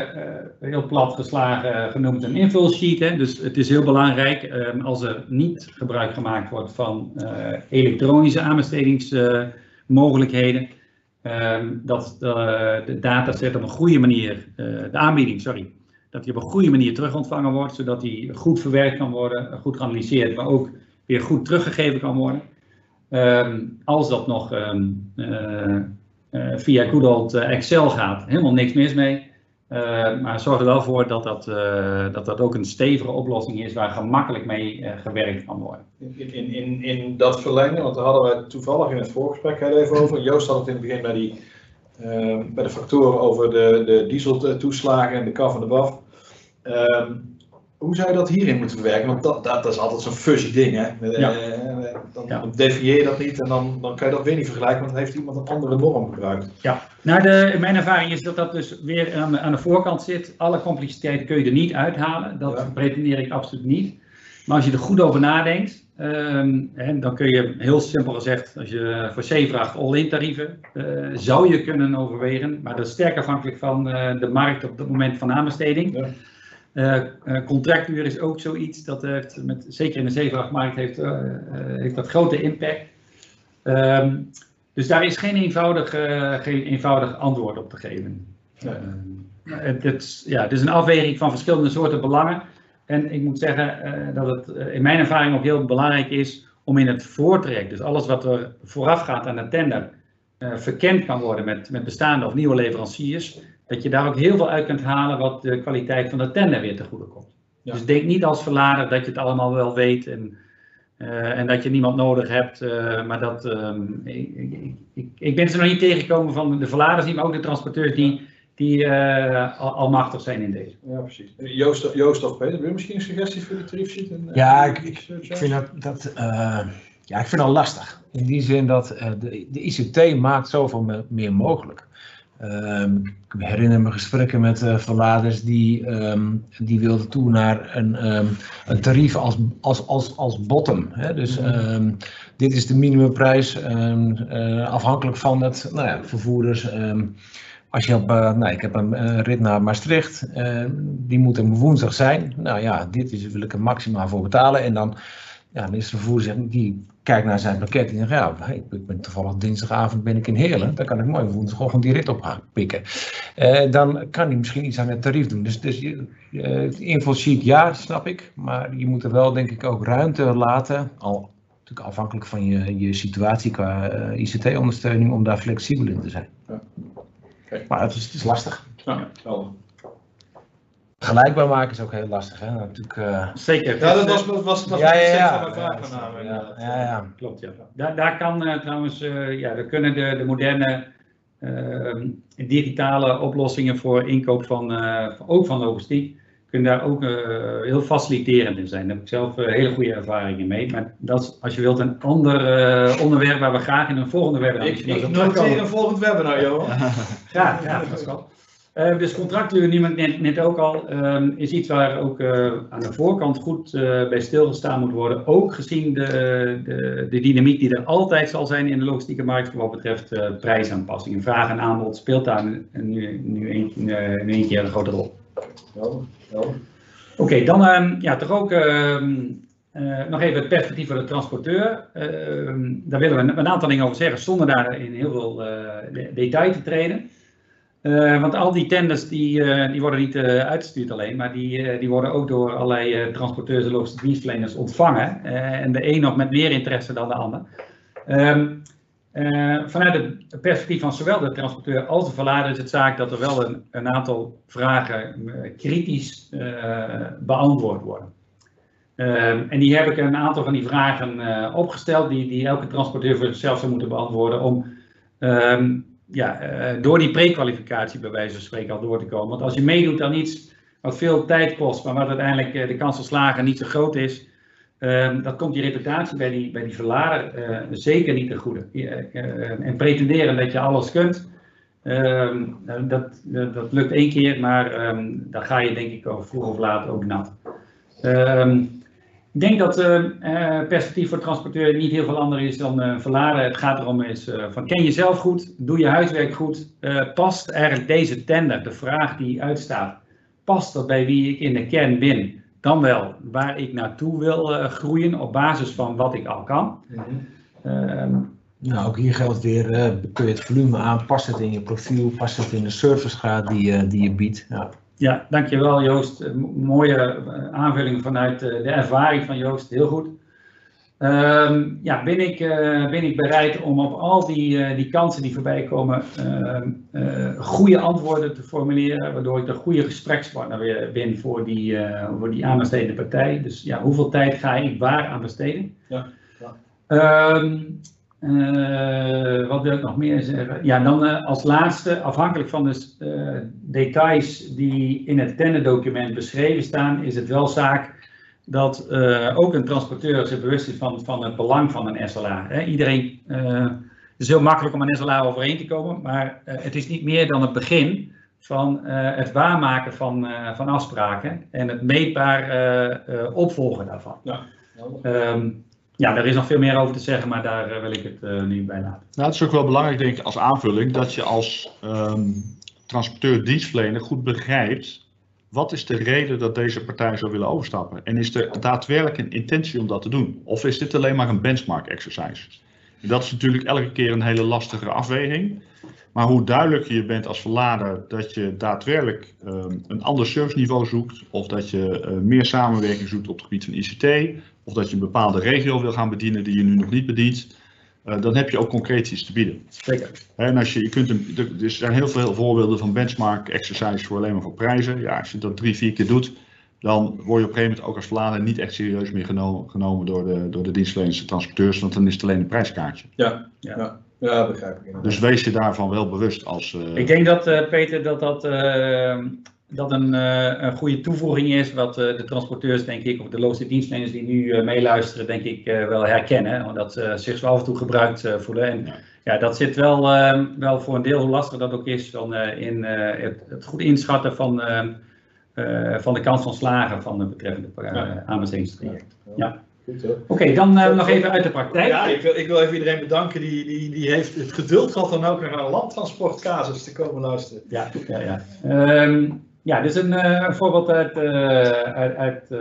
heel plat geslagen genoemd een invulsheet. Hè? Dus het is heel belangrijk ehm, als er niet gebruik gemaakt wordt van elektronische aanbestedingsmogelijkheden. ehm, dat de, dataset op een goede manier, de aanbieding, sorry, dat die op een goede manier terug ontvangen wordt, zodat die goed verwerkt kan worden, goed geanalyseerd, maar ook weer goed teruggegeven kan worden. Ehm, als dat nog ehm, eh, eh, via good eh, Excel gaat, helemaal niks mis mee. Eh, maar zorg er wel voor dat dat, dat ook een stevige oplossing is waar gemakkelijk mee gewerkt kan worden. In, in, in, dat verlengen, want daar hadden we toevallig in het voorgesprek even over. Joost had het in het begin bij, die, bij de factoren over de, de dieseltoeslagen en de kaf en de baf. Ehm, hoe zou je dat hierin moeten verwerken? Want dat, dat, dat is altijd zo'n fuzzy ding, hè? Ja. Eh, dan Ja. defieer je dat niet en dan, dan kan je dat weer niet vergelijken, want dan heeft iemand een andere norm gebruikt. Ja, nou de, mijn ervaring is dat dat dus weer aan de, aan de voorkant zit. Alle complexiteit kun je er niet uithalen. Dat Ja. pretendeer ik absoluut niet. Maar als je er goed over nadenkt, ehm, hè, dan kun je heel simpel gezegd, als je voor zeevracht all-in tarieven, eh, zou je kunnen overwegen. Maar dat is sterk afhankelijk van eh, de markt op het moment van aanbesteding. Eh, eh, contractuur is ook zoiets, dat heeft met, zeker in de zeevrachtmarkt heeft, eh, heeft dat grote impact. Ehm, dus daar is geen eenvoudig, geen eenvoudig antwoord op te geven. Ehm, het, het, ja, het is een afweging van verschillende soorten belangen. En ik moet zeggen dat het in mijn ervaring ook heel belangrijk is om in het voortraject, dus alles wat er vooraf gaat aan de tender, verkend kan worden met, met bestaande of nieuwe leveranciers. Dat je daar ook heel veel uit kunt halen wat de kwaliteit van de tender weer te goede komt. Ja. Dus denk niet als verlader dat je het allemaal wel weet en, eh, en dat je niemand nodig hebt. eh, maar dat, ehm, ik, ik, ik, ik ben ze nog niet tegengekomen van de verladers niet, maar ook de transporteurs die, die eh, al, almachtig zijn in deze. Ja, precies. Joost, Joost of Peter, wil je misschien een suggestie voor die tariefsheet? En, Ja, ik, ik, vind dat, dat eh, ja, ik vind dat lastig. In die zin dat eh, de, de ICT maakt zoveel me- meer mogelijk. Ehm, ik herinner me gesprekken met eh, verladers die, ehm, die wilden toe naar een, ehm, een tarief als, als, als, als bottom. Hè? Dus Mhm. dit is de minimumprijs eh, afhankelijk van het nou ja, vervoerders. als je op, nou, ik heb een rit naar Maastricht, die moet er woensdag zijn. Nou ja, dit is, wil ik er maximaal voor betalen. En dan, ja, dan is de vervoerder zegt, die kijkt naar zijn pakket en zegt, ja, ik ben toevallig dinsdagavond ben ik in Heerlen. Dan kan ik mooi woensdagochtend die rit op gaan pikken. Eh, dan kan hij misschien iets aan het tarief doen. Dus, dus je, eh, invulsheet, ja, snap ik. Maar je moet er wel, denk ik, ook ruimte laten. Al natuurlijk afhankelijk van je, je situatie qua eh, ICT-ondersteuning, om daar flexibel in te zijn. Ja. Maar het is, het is lastig. Ja, helder. Vergelijkbaar maken is ook heel lastig. Hè? Natuurlijk, eh, Zeker. Ja, dat was, was, was, was ja, ja, ja. van mijn vraag met Ja, name. ja, ja, ja. Klopt, ja. Daar, daar kan eh, trouwens, eh, ja, we kunnen de, de moderne digitale oplossingen voor inkoop van, eh, ook van logistiek, kunnen daar ook heel faciliterend in zijn. Daar heb ik zelf hele goede ervaringen mee. Maar dat is, als je wilt, een ander eh, onderwerp waar we graag in een volgende webinar Ik, ik nog noteer een volgend webinar, Johan. Ja, ja, Pascal. Eh, dus contractduur, niemand net, net ook al, ehm, is iets waar ook eh, aan de voorkant goed eh, bij stilgestaan moet worden. Ook gezien de, de, de dynamiek die er altijd zal zijn in de logistieke markt wat betreft prijsaanpassingen. Vraag en aanbod speelt daar nu, nu, een, nu een keer een grote rol. Oké, dan ehm, ja, toch ook ehm, eh, nog even het perspectief van de transporteur. Daar willen we een, een aantal dingen over zeggen, zonder daar in heel veel de- detail te treden. Eh, want al die tenders die, eh, die worden niet eh, uitgestuurd alleen, maar die, die worden ook door allerlei transporteurs en logistieke dienstverleners ontvangen. En de een nog met meer interesse dan de ander. Eh, vanuit het perspectief van zowel de transporteur als de verlader is het zaak dat er wel een, een aantal vragen kritisch beantwoord worden. Ehm, en die heb ik een aantal van die vragen opgesteld, die, die elke transporteur voor zichzelf zou moeten beantwoorden, om ehm, ja, eh, door die prekwalificatie bij wijze van spreken al door te komen. Want als je meedoet aan iets wat veel tijd kost, maar wat uiteindelijk eh, de kans van slagen niet zo groot is, ehm, dat komt die reputatie bij die, bij die verlader eh, zeker niet ten goede. En pretenderen dat je alles kunt, ehm, dat, dat, lukt één keer, maar ehm dan ga je denk ik over vroeg of laat ook nat. Ik denk dat het perspectief voor transporteur niet heel veel anders is dan eh, verladen. Het gaat erom is, eh, van ken je zelf goed, doe je huiswerk goed, eh, past eigenlijk deze tender, de vraag die uitstaat, past dat bij wie ik in de kern ben? Dan wel waar ik naartoe wil eh, groeien op basis van wat ik al kan. Ehm, Nou, ook hier geldt weer, eh, kun je het volume aan, past het in je profiel, past het in de servicegraad die, je die je biedt. Ja. Ja, dankjewel Joost. Eh, mo- Mooie eh, aanvulling vanuit eh, de ervaring van Joost, heel goed. Ehm, ja, ben ik, eh, ben ik bereid om op al die, die kansen die voorbij komen, ehm, eh, goede antwoorden te formuleren, waardoor ik de goede gesprekspartner weer ben voor die, voor die aanbestedende partij. Dus ja, hoeveel tijd ga ik waar aan besteden? Ja, ja. Ehm, eh, wat wil ik nog meer zeggen? Ja, dan eh, als laatste, afhankelijk van de eh, details die in het tenderdocument beschreven staan, is het wel zaak dat ook een transporteur zich bewust is van, van het belang van een SLA. Hè. Iedereen, het is heel makkelijk om een SLA overeen te komen, maar het is niet meer dan het begin van het waarmaken van, van afspraken en het meetbaar opvolgen daarvan. Ehm, ja, daar is nog veel meer over te zeggen, maar daar eh, wil ik het eh, nu bij laten. Nou, het is ook wel belangrijk, denk ik, als aanvulling, dat je als ehm, transporteur dienstverlener goed begrijpt wat is de reden dat deze partij zou willen overstappen. En is er daadwerkelijk een intentie om dat te doen? Of is dit alleen maar een benchmark exercise? En dat is natuurlijk elke keer een hele lastige afweging. Maar hoe duidelijker je bent als verlader dat je daadwerkelijk ehm, een ander serviceniveau zoekt, of dat je eh, meer samenwerking zoekt op het gebied van ICT, of dat je een bepaalde regio wil gaan bedienen die je nu nog niet bedient, eh, dan heb je ook concreet iets te bieden. Zeker. Hè, En als je, je kunt een, er zijn heel veel voorbeelden van benchmark exercises voor alleen maar voor prijzen. Ja, als je dat drie, vier keer doet, dan word je op een gegeven moment ook als verlader niet echt serieus meer geno- genomen door de, door de dienstverleners en transporteurs, want dan is het alleen een prijskaartje. Ja, Ja. Ja. begrijp ik. inderdaad. Dus wees je daarvan wel bewust als. eh, Ik denk dat, eh, Peter, dat dat, eh, dat een, eh, een goede toevoeging is, wat eh, de transporteurs, denk ik, of de logische dienstverleners die nu eh, meeluisteren, denk ik, eh, wel herkennen. Omdat ze zich zo af en toe gebruikt eh, voelen. En Ja. ja, dat zit wel, eh, wel voor een deel, hoe lastig dat ook is, van, eh, in eh, het, het goed inschatten van, eh, eh, van de kans van slagen van de betreffende uh, Ja. aanbestedingstraject. Ja. Oké, dan eh, nog even uit de praktijk. Ja, ik wil, ik wil even iedereen bedanken die, die, die heeft het geduld gehad om ook naar een landtransportcasus te komen luisteren. Ja, ja, ja. Ehm, ja, dit is een, eh, voorbeeld uit, eh, uit, uit eh,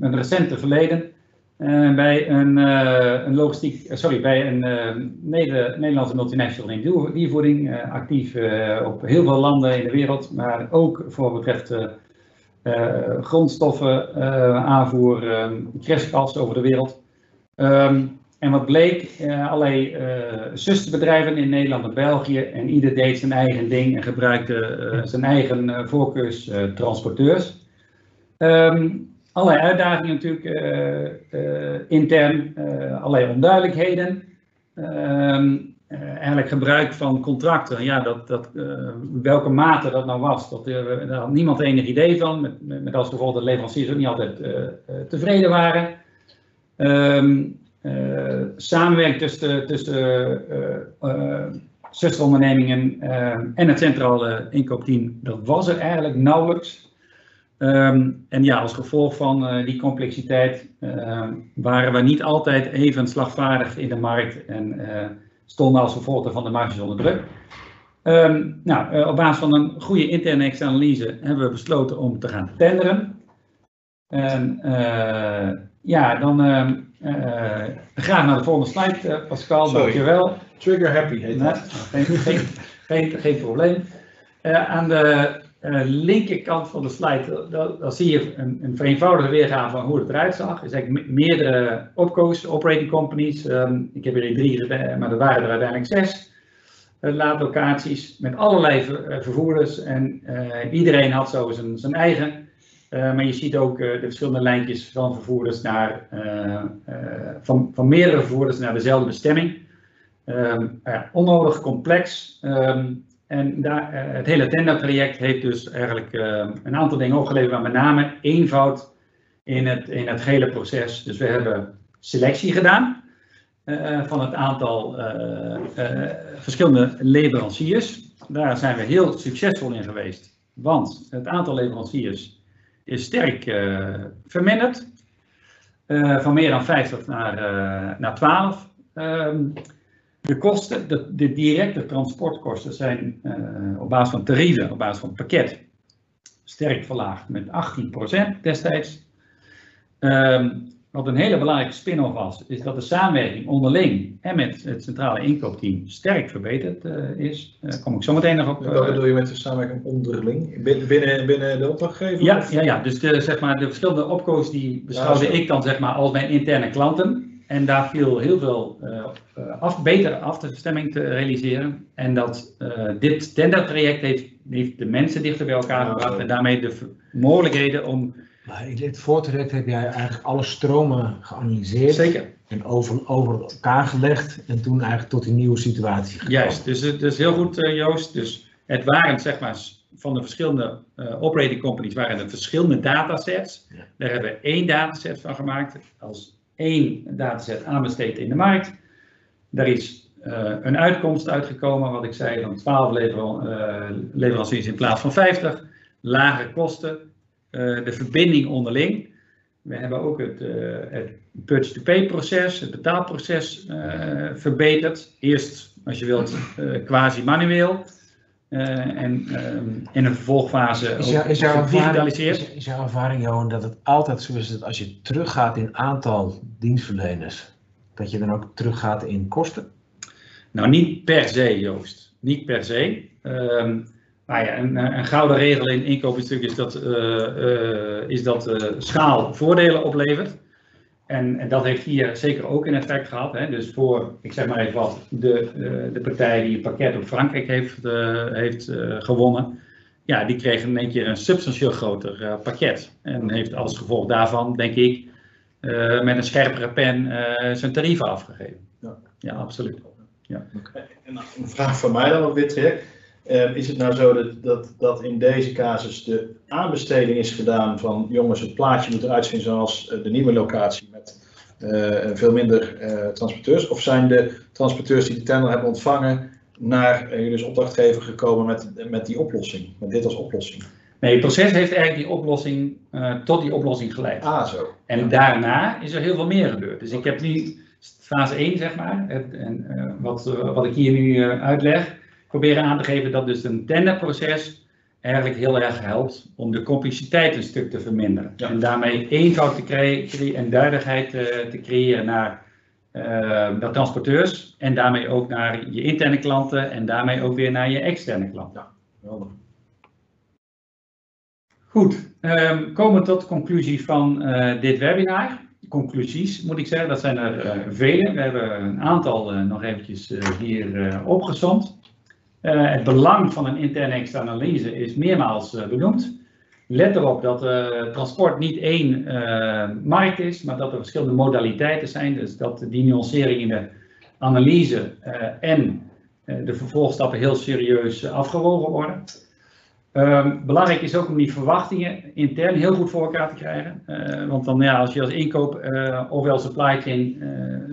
een recente verleden. Eh, bij een, eh, een logistiek, sorry, bij een eh, Neder- Nederlandse multinational in diervoeding, eh, actief eh, op heel veel landen in de wereld, maar ook voor wat betreft grondstoffen, eh, aanvoer, eh, crashkast over de wereld. Ehm, en wat bleek, eh, allerlei eh, zusterbedrijven in Nederland en België en ieder deed zijn eigen ding en gebruikte eh, zijn eigen eh, voorkeurstransporteurs. Ehm, allerlei uitdagingen natuurlijk eh, eh, intern, eh, allerlei onduidelijkheden. Ehm, eh, eigenlijk gebruik van contracten, ja, dat, dat, eh, welke mate dat nou was, dat, eh, daar had niemand enig idee van. Met, met, als gevolg dat leveranciers ook niet altijd eh, tevreden waren. Ehm, eh, samenwerking tussen, tussen zusterondernemingen en het centrale inkoopteam, dat was er eigenlijk nauwelijks. Ehm, en ja, als gevolg van die complexiteit waren we niet altijd even slagvaardig in de markt en stonden als gevolg daarvan de marges onder druk. Ehm, nou, eh, op basis van een goede interne externe analyse hebben we besloten om te gaan tenderen. En eh, ja, dan ehm, eh, graag naar de volgende slide, Pascal, Sorry. dankjewel. Trigger happy heet Nee, dat. geen, geen, geen, geen probleem. Aan de eh, linkerkant van de slide, daar zie je een, een vereenvoudigde weergave van hoe het eruit zag. Er zijn me- meerdere opco's, operating companies. Ehm, ik heb er drie, maar er waren er uiteindelijk zes eh, laadlocaties met allerlei eh, vervoerders. En eh, iedereen had zo zijn, zijn eigen. Maar je ziet ook de verschillende lijntjes van vervoerders naar, van, van meerdere vervoerders naar dezelfde bestemming. Ehm, onnodig complex. Ehm, en daar, eh, het hele tendertraject heeft dus eigenlijk ehm, een aantal dingen opgeleverd, maar met name eenvoud in het, in het hele proces. Dus we hebben selectie gedaan eh, van het aantal eh, eh, verschillende leveranciers. Daar zijn we heel succesvol in geweest, want het aantal leveranciers is sterk eh, verminderd. Eh, van meer dan 50 naar, eh, naar 12. De kosten, de, de directe transportkosten zijn eh, op basis van tarieven, op basis van pakket, sterk verlaagd met 18% destijds. Ehm, wat een hele belangrijke spin-off was, is dat de samenwerking onderling en met het centrale inkoopteam sterk verbeterd eh, is. Daar kom ik zo meteen nog op. Wat eh, bedoel je met de samenwerking onderling? Binnen, binnen, de opdrachtgever? ja, Of- ja, ja, dus de, zeg maar, de verschillende opco's die beschouwde Ja, ik dan zeg maar, als mijn interne klanten. En daar viel heel veel eh, af, beter af de stemming te realiseren. En dat eh, dit tendertraject heeft, heeft de mensen dichter bij elkaar gebracht. En daarmee de mogelijkheden om. Maar in dit voortraject heb jij eigenlijk alle stromen geanalyseerd Zeker. en over, over elkaar gelegd en toen eigenlijk tot die nieuwe situatie gekomen. Juist, dus het is heel goed, Joost. Dus het waren zeg maar van de verschillende operating companies waren er verschillende datasets. Ja. Daar hebben we één dataset van gemaakt, als één dataset aanbesteed in de markt. Daar is eh, een uitkomst uitgekomen, wat ik zei, van 12 lever- eh, leveranciers in plaats van 50. Lage kosten, eh, de verbinding onderling. We hebben ook het, het purchase-to-pay proces, het betaalproces verbeterd. Eerst, als je wilt, quasi manueel. Eh, en ehm, in een vervolgfase Is, jou, ook is, jouw ervaring, gedigitaliseerd. is, is jouw ervaring, Johan, dat het altijd zo is dat als je teruggaat in aantal dienstverleners, dat je dan ook teruggaat in kosten? Nou, niet per se, Joost. Niet per se. Ehm, maar ja, een, een gouden regel in inkoopingstuk is dat, eh, eh, is dat eh, schaal voordelen oplevert. En, en dat heeft hier zeker ook een effect gehad. Hè. Dus voor, ik zeg maar even wat, de, eh, de partij die het pakket op Frankrijk heeft, eh, heeft eh, gewonnen. Ja, die kreeg in één keer een substantieel groter pakket. En heeft als gevolg daarvan, denk ik, met een scherpere pen zijn tarieven afgegeven. Ja. ja absoluut. En nou, een vraag van mij dan op dit traject. Eh, is het nou zo dat, dat, dat in deze casus de aanbesteding is gedaan van jongens, het plaatje moet eruit zien zoals eh, de nieuwe locatie met eh, veel minder eh, transporteurs? Of zijn de transporteurs die de tender hebben ontvangen naar jullie opdrachtgever gekomen met, met die oplossing, met dit als oplossing? Nee, het proces heeft eigenlijk die oplossing, tot die oplossing geleid. Ah, zo. En daarna is er heel veel meer gebeurd. Dus ik heb nu fase 1, zeg maar, het, en, wat, wat ik hier nu uitleg, proberen aan te geven dat dus een tenderproces eigenlijk heel erg helpt om de complexiteit een stuk te verminderen. Ja. En daarmee eenvoud te creëren en duidelijkheid eh, te creëren naar eh, de transporteurs en daarmee ook naar je interne klanten en daarmee ook weer naar je externe klanten. Helder. Goed, ehm, komen we tot de conclusie van eh, dit webinar. Conclusies moet ik zeggen, dat zijn er vele. We hebben een aantal nog eventjes hier eh Eh, het belang van een interne externe analyse is meermaals eh, benoemd. let erop dat uh, transport niet één markt is, maar dat er verschillende modaliteiten zijn. Dus dat die nuancering in de analyse en de vervolgstappen heel serieus afgewogen worden. Um, belangrijk is ook om die verwachtingen intern heel goed voor elkaar te krijgen. want dan, ja, als je als inkoop ofwel supply chain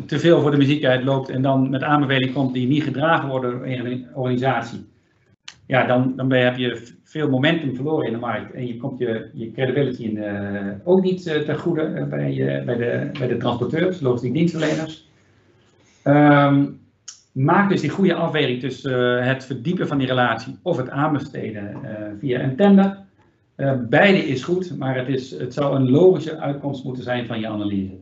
te veel voor de muziek uitloopt en dan met aanbeveling komt die niet gedragen worden door een organisatie, ja, dan, dan heb je veel momentum verloren in de markt. En je komt je, je credibility in, uh, ook niet uh, ten goede uh, bij, bij, de, bij de transporteurs, logistiek dienstverleners. Um, maak dus die goede afweging tussen het verdiepen van die relatie of het aanbesteden via een tender. beide is goed, maar het, is, het zou een logische uitkomst moeten zijn van je analyse.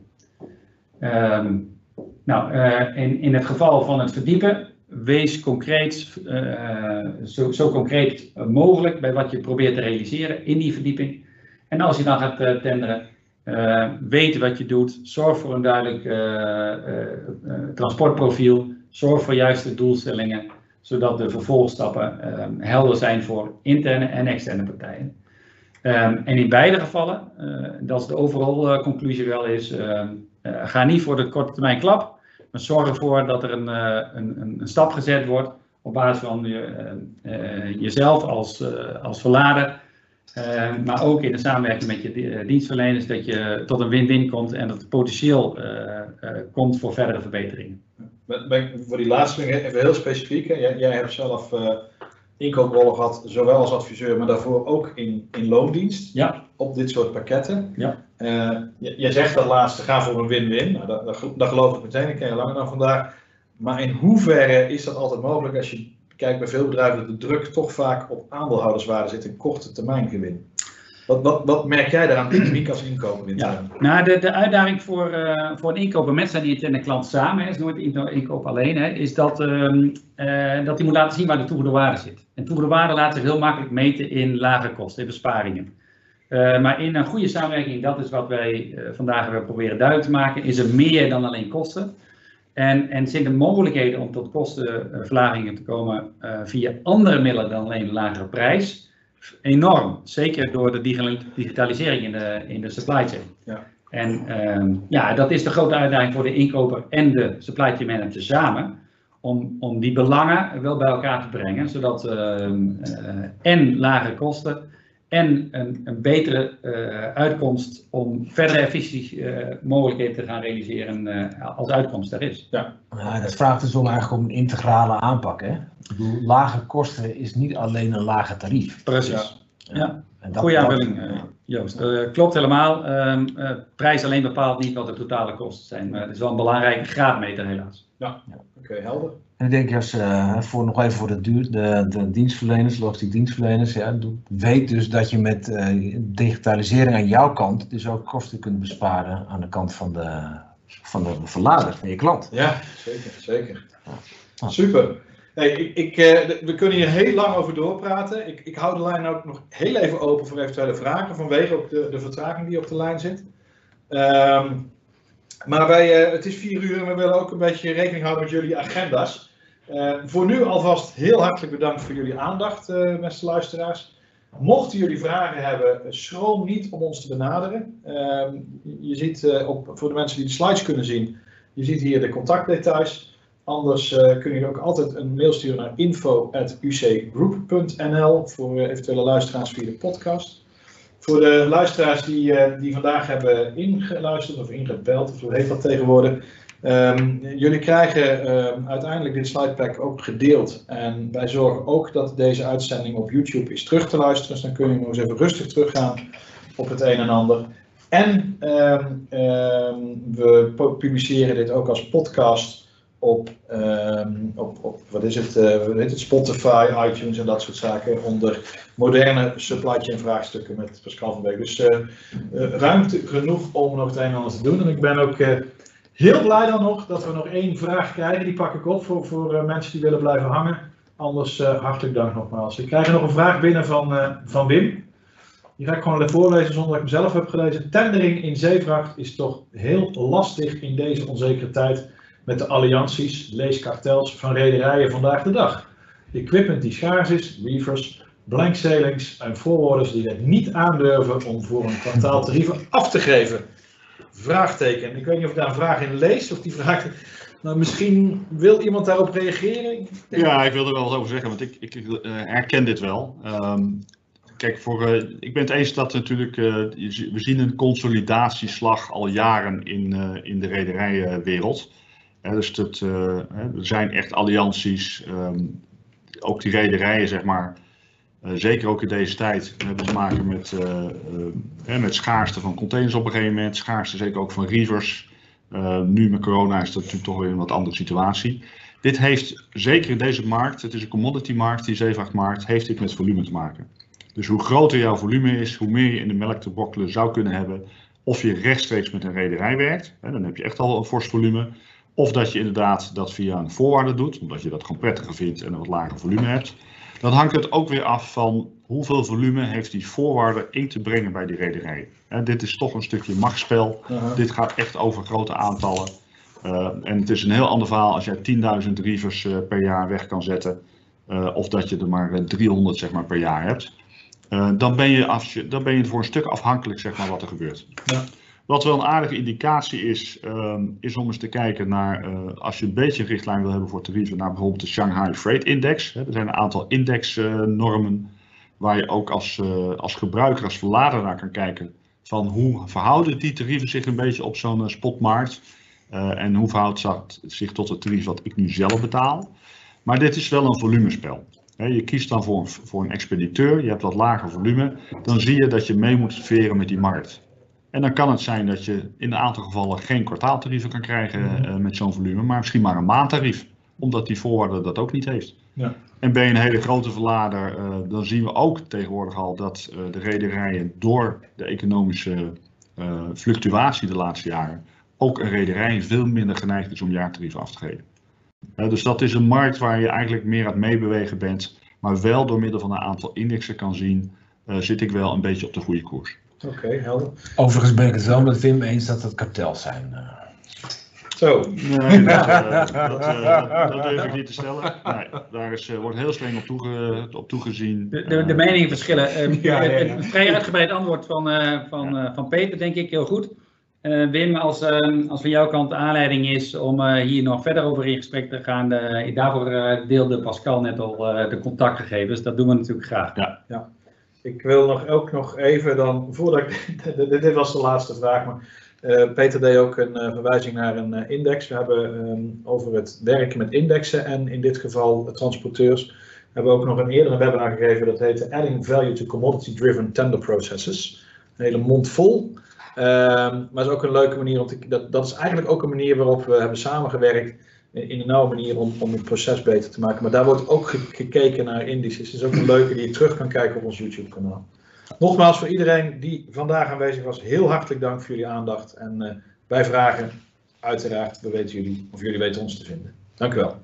Um, nou, in, in het geval van het verdiepen wees concreet, zo, zo, concreet mogelijk bij wat je probeert te realiseren in die verdieping. En als je dan gaat tenderen, weet wat je doet, zorg voor een duidelijk transportprofiel, zorg voor juiste doelstellingen, zodat de vervolgstappen helder zijn voor interne en externe partijen. Um, en in beide gevallen, dat is de overal conclusie wel is, ga niet voor de korte termijn klap, maar zorg ervoor dat er een, eh, een, een, stap gezet wordt op basis van je, jezelf als, als verlader. maar ook in de samenwerking met je dienstverleners dat je tot een win-win komt en dat het potentieel komt voor verdere verbeteringen. Voor die laatste even heel specifiek. Jij, jij hebt zelf inkooprollen gehad, zowel als adviseur, maar daarvoor ook in, in loondienst. Ja. Op dit soort pakketten. Ja. Uh, jij zegt dat laatste, ga voor een win-win. Nou, dat, dat, dat, geloof ik meteen, ik ken je langer dan vandaag. Maar in hoeverre is dat altijd mogelijk als je kijkt bij veel bedrijven dat de druk toch vaak op aandeelhouderswaarde zit, een korte termijn gewin? Wat, wat, wat merk jij daaraan dynamiek als inkoper? Ja, nou, de, de uitdaging voor, uh, voor een inkoper met zijn en de klant samen, hè, is nooit inkoop alleen, hè, is dat, um, uh, dat hij moet laten zien waar de toegevoegde waarde zit. En toegevoegde waarde laat zich heel makkelijk meten in lage kosten, in besparingen. Uh, maar in een goede samenwerking, dat is wat wij vandaag hebben proberen duidelijk te maken, is er meer dan alleen kosten. En, en zijn er mogelijkheden om tot kostenverlagingen te komen via andere middelen dan alleen een lagere prijs enorm. Zeker door de digitalisering in de, in de supply chain. Ja. En uh, ja, dat is de grote uitdaging voor de inkoper en de supply chain manager samen. Om, om die belangen wel bij elkaar te brengen, zodat uh, en lage kosten en een, een betere uh, uitkomst om verdere efficiëntiemogelijkheden uh, te gaan realiseren uh, als uitkomst er is. Ja. ja, dat vraagt dus om eigenlijk om een integrale aanpak. Hè? Ik bedoel, lage kosten is niet alleen een lage tarief. Precies. Ja. ja. Goeie aanvulling, Joost. klopt helemaal. Ehm, prijs alleen bepaalt niet wat de totale kosten zijn, maar het is wel een belangrijke graadmeter helaas. Ja, oké, helder. En ik denk als, uh, voor, nog even voor de, duur, de, de dienstverleners, logistiek dienstverleners, ja, weet dus dat je met uh, digitalisering aan jouw kant dus ook kosten kunt besparen aan de kant van de, van de verlader, van je klant. Ja, zeker, zeker. Ja. Super. Hey, ik, ik, uh, we kunnen hier heel lang over doorpraten. Ik, ik hou de lijn ook nog heel even open voor eventuele vragen, vanwege ook de, de vertraging die op de lijn zit. Um, maar wij, het is vier uur en we willen ook een beetje rekening houden met jullie agenda's. Uh, voor nu alvast heel hartelijk bedankt voor jullie aandacht, uh, beste luisteraars. Mochten jullie vragen hebben, schroom niet om ons te benaderen. Uh, je ziet uh, op, voor de mensen die de slides kunnen zien, je ziet hier de contactdetails. Anders kunnen jullie ook altijd een mail sturen naar info.ucgroup.nl voor eventuele luisteraars via de podcast. Voor de luisteraars die, die vandaag hebben ingeluisterd of ingebeld, of hoe heet dat tegenwoordig, Um, jullie krijgen um, uiteindelijk dit slidepack ook gedeeld. En wij zorgen ook dat deze uitzending op YouTube is terug te luisteren. Dus dan kun je nog eens even rustig teruggaan op het een en ander. En um, we publiceren dit ook als podcast op, op, op wat is het, uh, Spotify, iTunes en dat soort zaken. Onder moderne supply chain vraagstukken met Pascal van Beek. Dus uh, uh, ruimte genoeg om nog het een en ander te doen. En ik ben ook Heel blij dan nog dat we nog één vraag krijgen. Die pak ik op voor, voor uh, mensen die willen blijven hangen. Anders uh, hartelijk dank nogmaals. Ik krijg nog een vraag binnen van, uh, van Wim. Die ga ik gewoon voorlezen zonder dat ik hem zelf heb gelezen. Tendering in zeevracht is toch heel lastig in deze onzekere tijd met de allianties, leeskartels van rederijen vandaag de dag. Equipment die schaars is, reefers, blank sailings en voorwoorders die het niet aandurven om voor een kwartaaltarieven af te geven. Vraagteken. Ik weet niet of ik daar een vraag in lees of die vraag. Nou, misschien wil iemand daarop reageren? Ja, ik wil er wel wat over zeggen, want ik, ik eh, herken dit wel. Ehm, kijk, voor, eh, ik ben het eens dat natuurlijk, eh, we zien een consolidatieslag al jaren in, eh, in de rederijenwereld. Dus eh, er zijn echt allianties, ehm, ook die rederijen, zeg maar. Eh, zeker ook in deze tijd we hebben te maken met, eh, eh, met schaarste van containers op een gegeven moment, schaarste zeker ook van reavers. Eh, nu met corona is dat natuurlijk toch weer een wat andere situatie. Dit heeft, zeker in deze markt, het is een commodity markt, die zeevrachtmarkt, heeft dit met volume te maken. Dus hoe groter jouw volume is, hoe meer je in de melk te brokkelen zou kunnen hebben. Of je rechtstreeks met een rederij werkt, hè, dan heb je echt al een fors volume. Of dat je inderdaad dat via een voorwaarder doet, omdat je dat gewoon prettiger vindt en een wat lager volume hebt. Dan hangt het ook weer af van hoeveel volume heeft die voorwaarder in te brengen bij die rederij. Dit is toch een stukje machtsspel. Dit gaat echt over grote aantallen. Uh, en het is een heel ander verhaal als jij 10.000 reavers uh, per jaar weg kan zetten. Uh, of dat je er maar 300 zeg maar, per jaar hebt. Dan, ben je af, dan ben je voor een stuk afhankelijk zeg maar, wat er gebeurt. Ja. Wat wel een aardige indicatie is, um, is om eens te kijken naar, uh, als je een beetje een richtlijn wil hebben voor tarieven, naar bijvoorbeeld de Shanghai Freight Index. Er zijn een aantal indexnormen waar je ook als, uh, als gebruiker, als verlader naar kan kijken. Van hoe verhouden die tarieven zich een beetje op zo'n spotmarkt? En hoe verhoudt dat zich tot het tarief wat ik nu zelf betaal? Maar dit is wel een volumespel. Je kiest dan voor een, voor een expediteur, je hebt wat lager volume, dan zie je dat je mee moet veren met die markt. En dan kan het zijn dat je in een aantal gevallen geen kwartaaltarieven kan krijgen uh, met zo'n volume, maar misschien maar een maandtarief, omdat die voorwaarder dat ook niet heeft. Ja. En ben je een hele grote verlader, uh, dan zien we ook tegenwoordig al dat uh, de rederijen door de economische fluctuatie de laatste jaren ook een rederij veel minder geneigd is om jaartarieven af te geven. Dus dat is een markt waar je eigenlijk meer aan het meebewegen bent, maar wel door middel van een aantal indexen kan zien, zit ik wel een beetje op de goede koers. Oké, okay, helder. Overigens ben ik het wel met Wim eens dat het kartels zijn. Uh. Zo. Nee, dat, dat, dat, durf ik niet te stellen. Nee, daar is, wordt heel streng op, toege, op toegezien. De, de, de meningen verschillen. Uh, ja, ja, ja. Een vrij uitgebreid antwoord van, uh, van, van Peter, denk ik, heel goed. Uh, Wim, als, uh, als van jouw kant de aanleiding is om uh, hier nog verder over in gesprek te gaan, daarvoor deelde Pascal net al de contactgegevens. Dat doen we natuurlijk graag. Ja. Ik wil nog ook nog even dan, voordat ik, dit was de laatste vraag, maar Peter deed ook een verwijzing naar een index. We hebben um, over het werken met indexen en in dit geval transporteurs, hebben we ook nog een eerdere webinar gegeven, dat heette Adding Value to Commodity Driven Tender Processes. Een hele mond vol. Um, maar is ook een leuke manier, om dat, dat is eigenlijk ook een manier waarop we hebben samengewerkt in een nauwe manier om, om het proces beter te maken. Maar daar wordt ook ge, gekeken naar indices. Het is ook een leuke die je terug kan kijken op ons YouTube kanaal. Nogmaals voor iedereen die vandaag aanwezig was, heel hartelijk dank voor jullie aandacht. En uh, bij vragen, uiteraard, we weten jullie, of jullie weten ons te vinden. Dank u wel.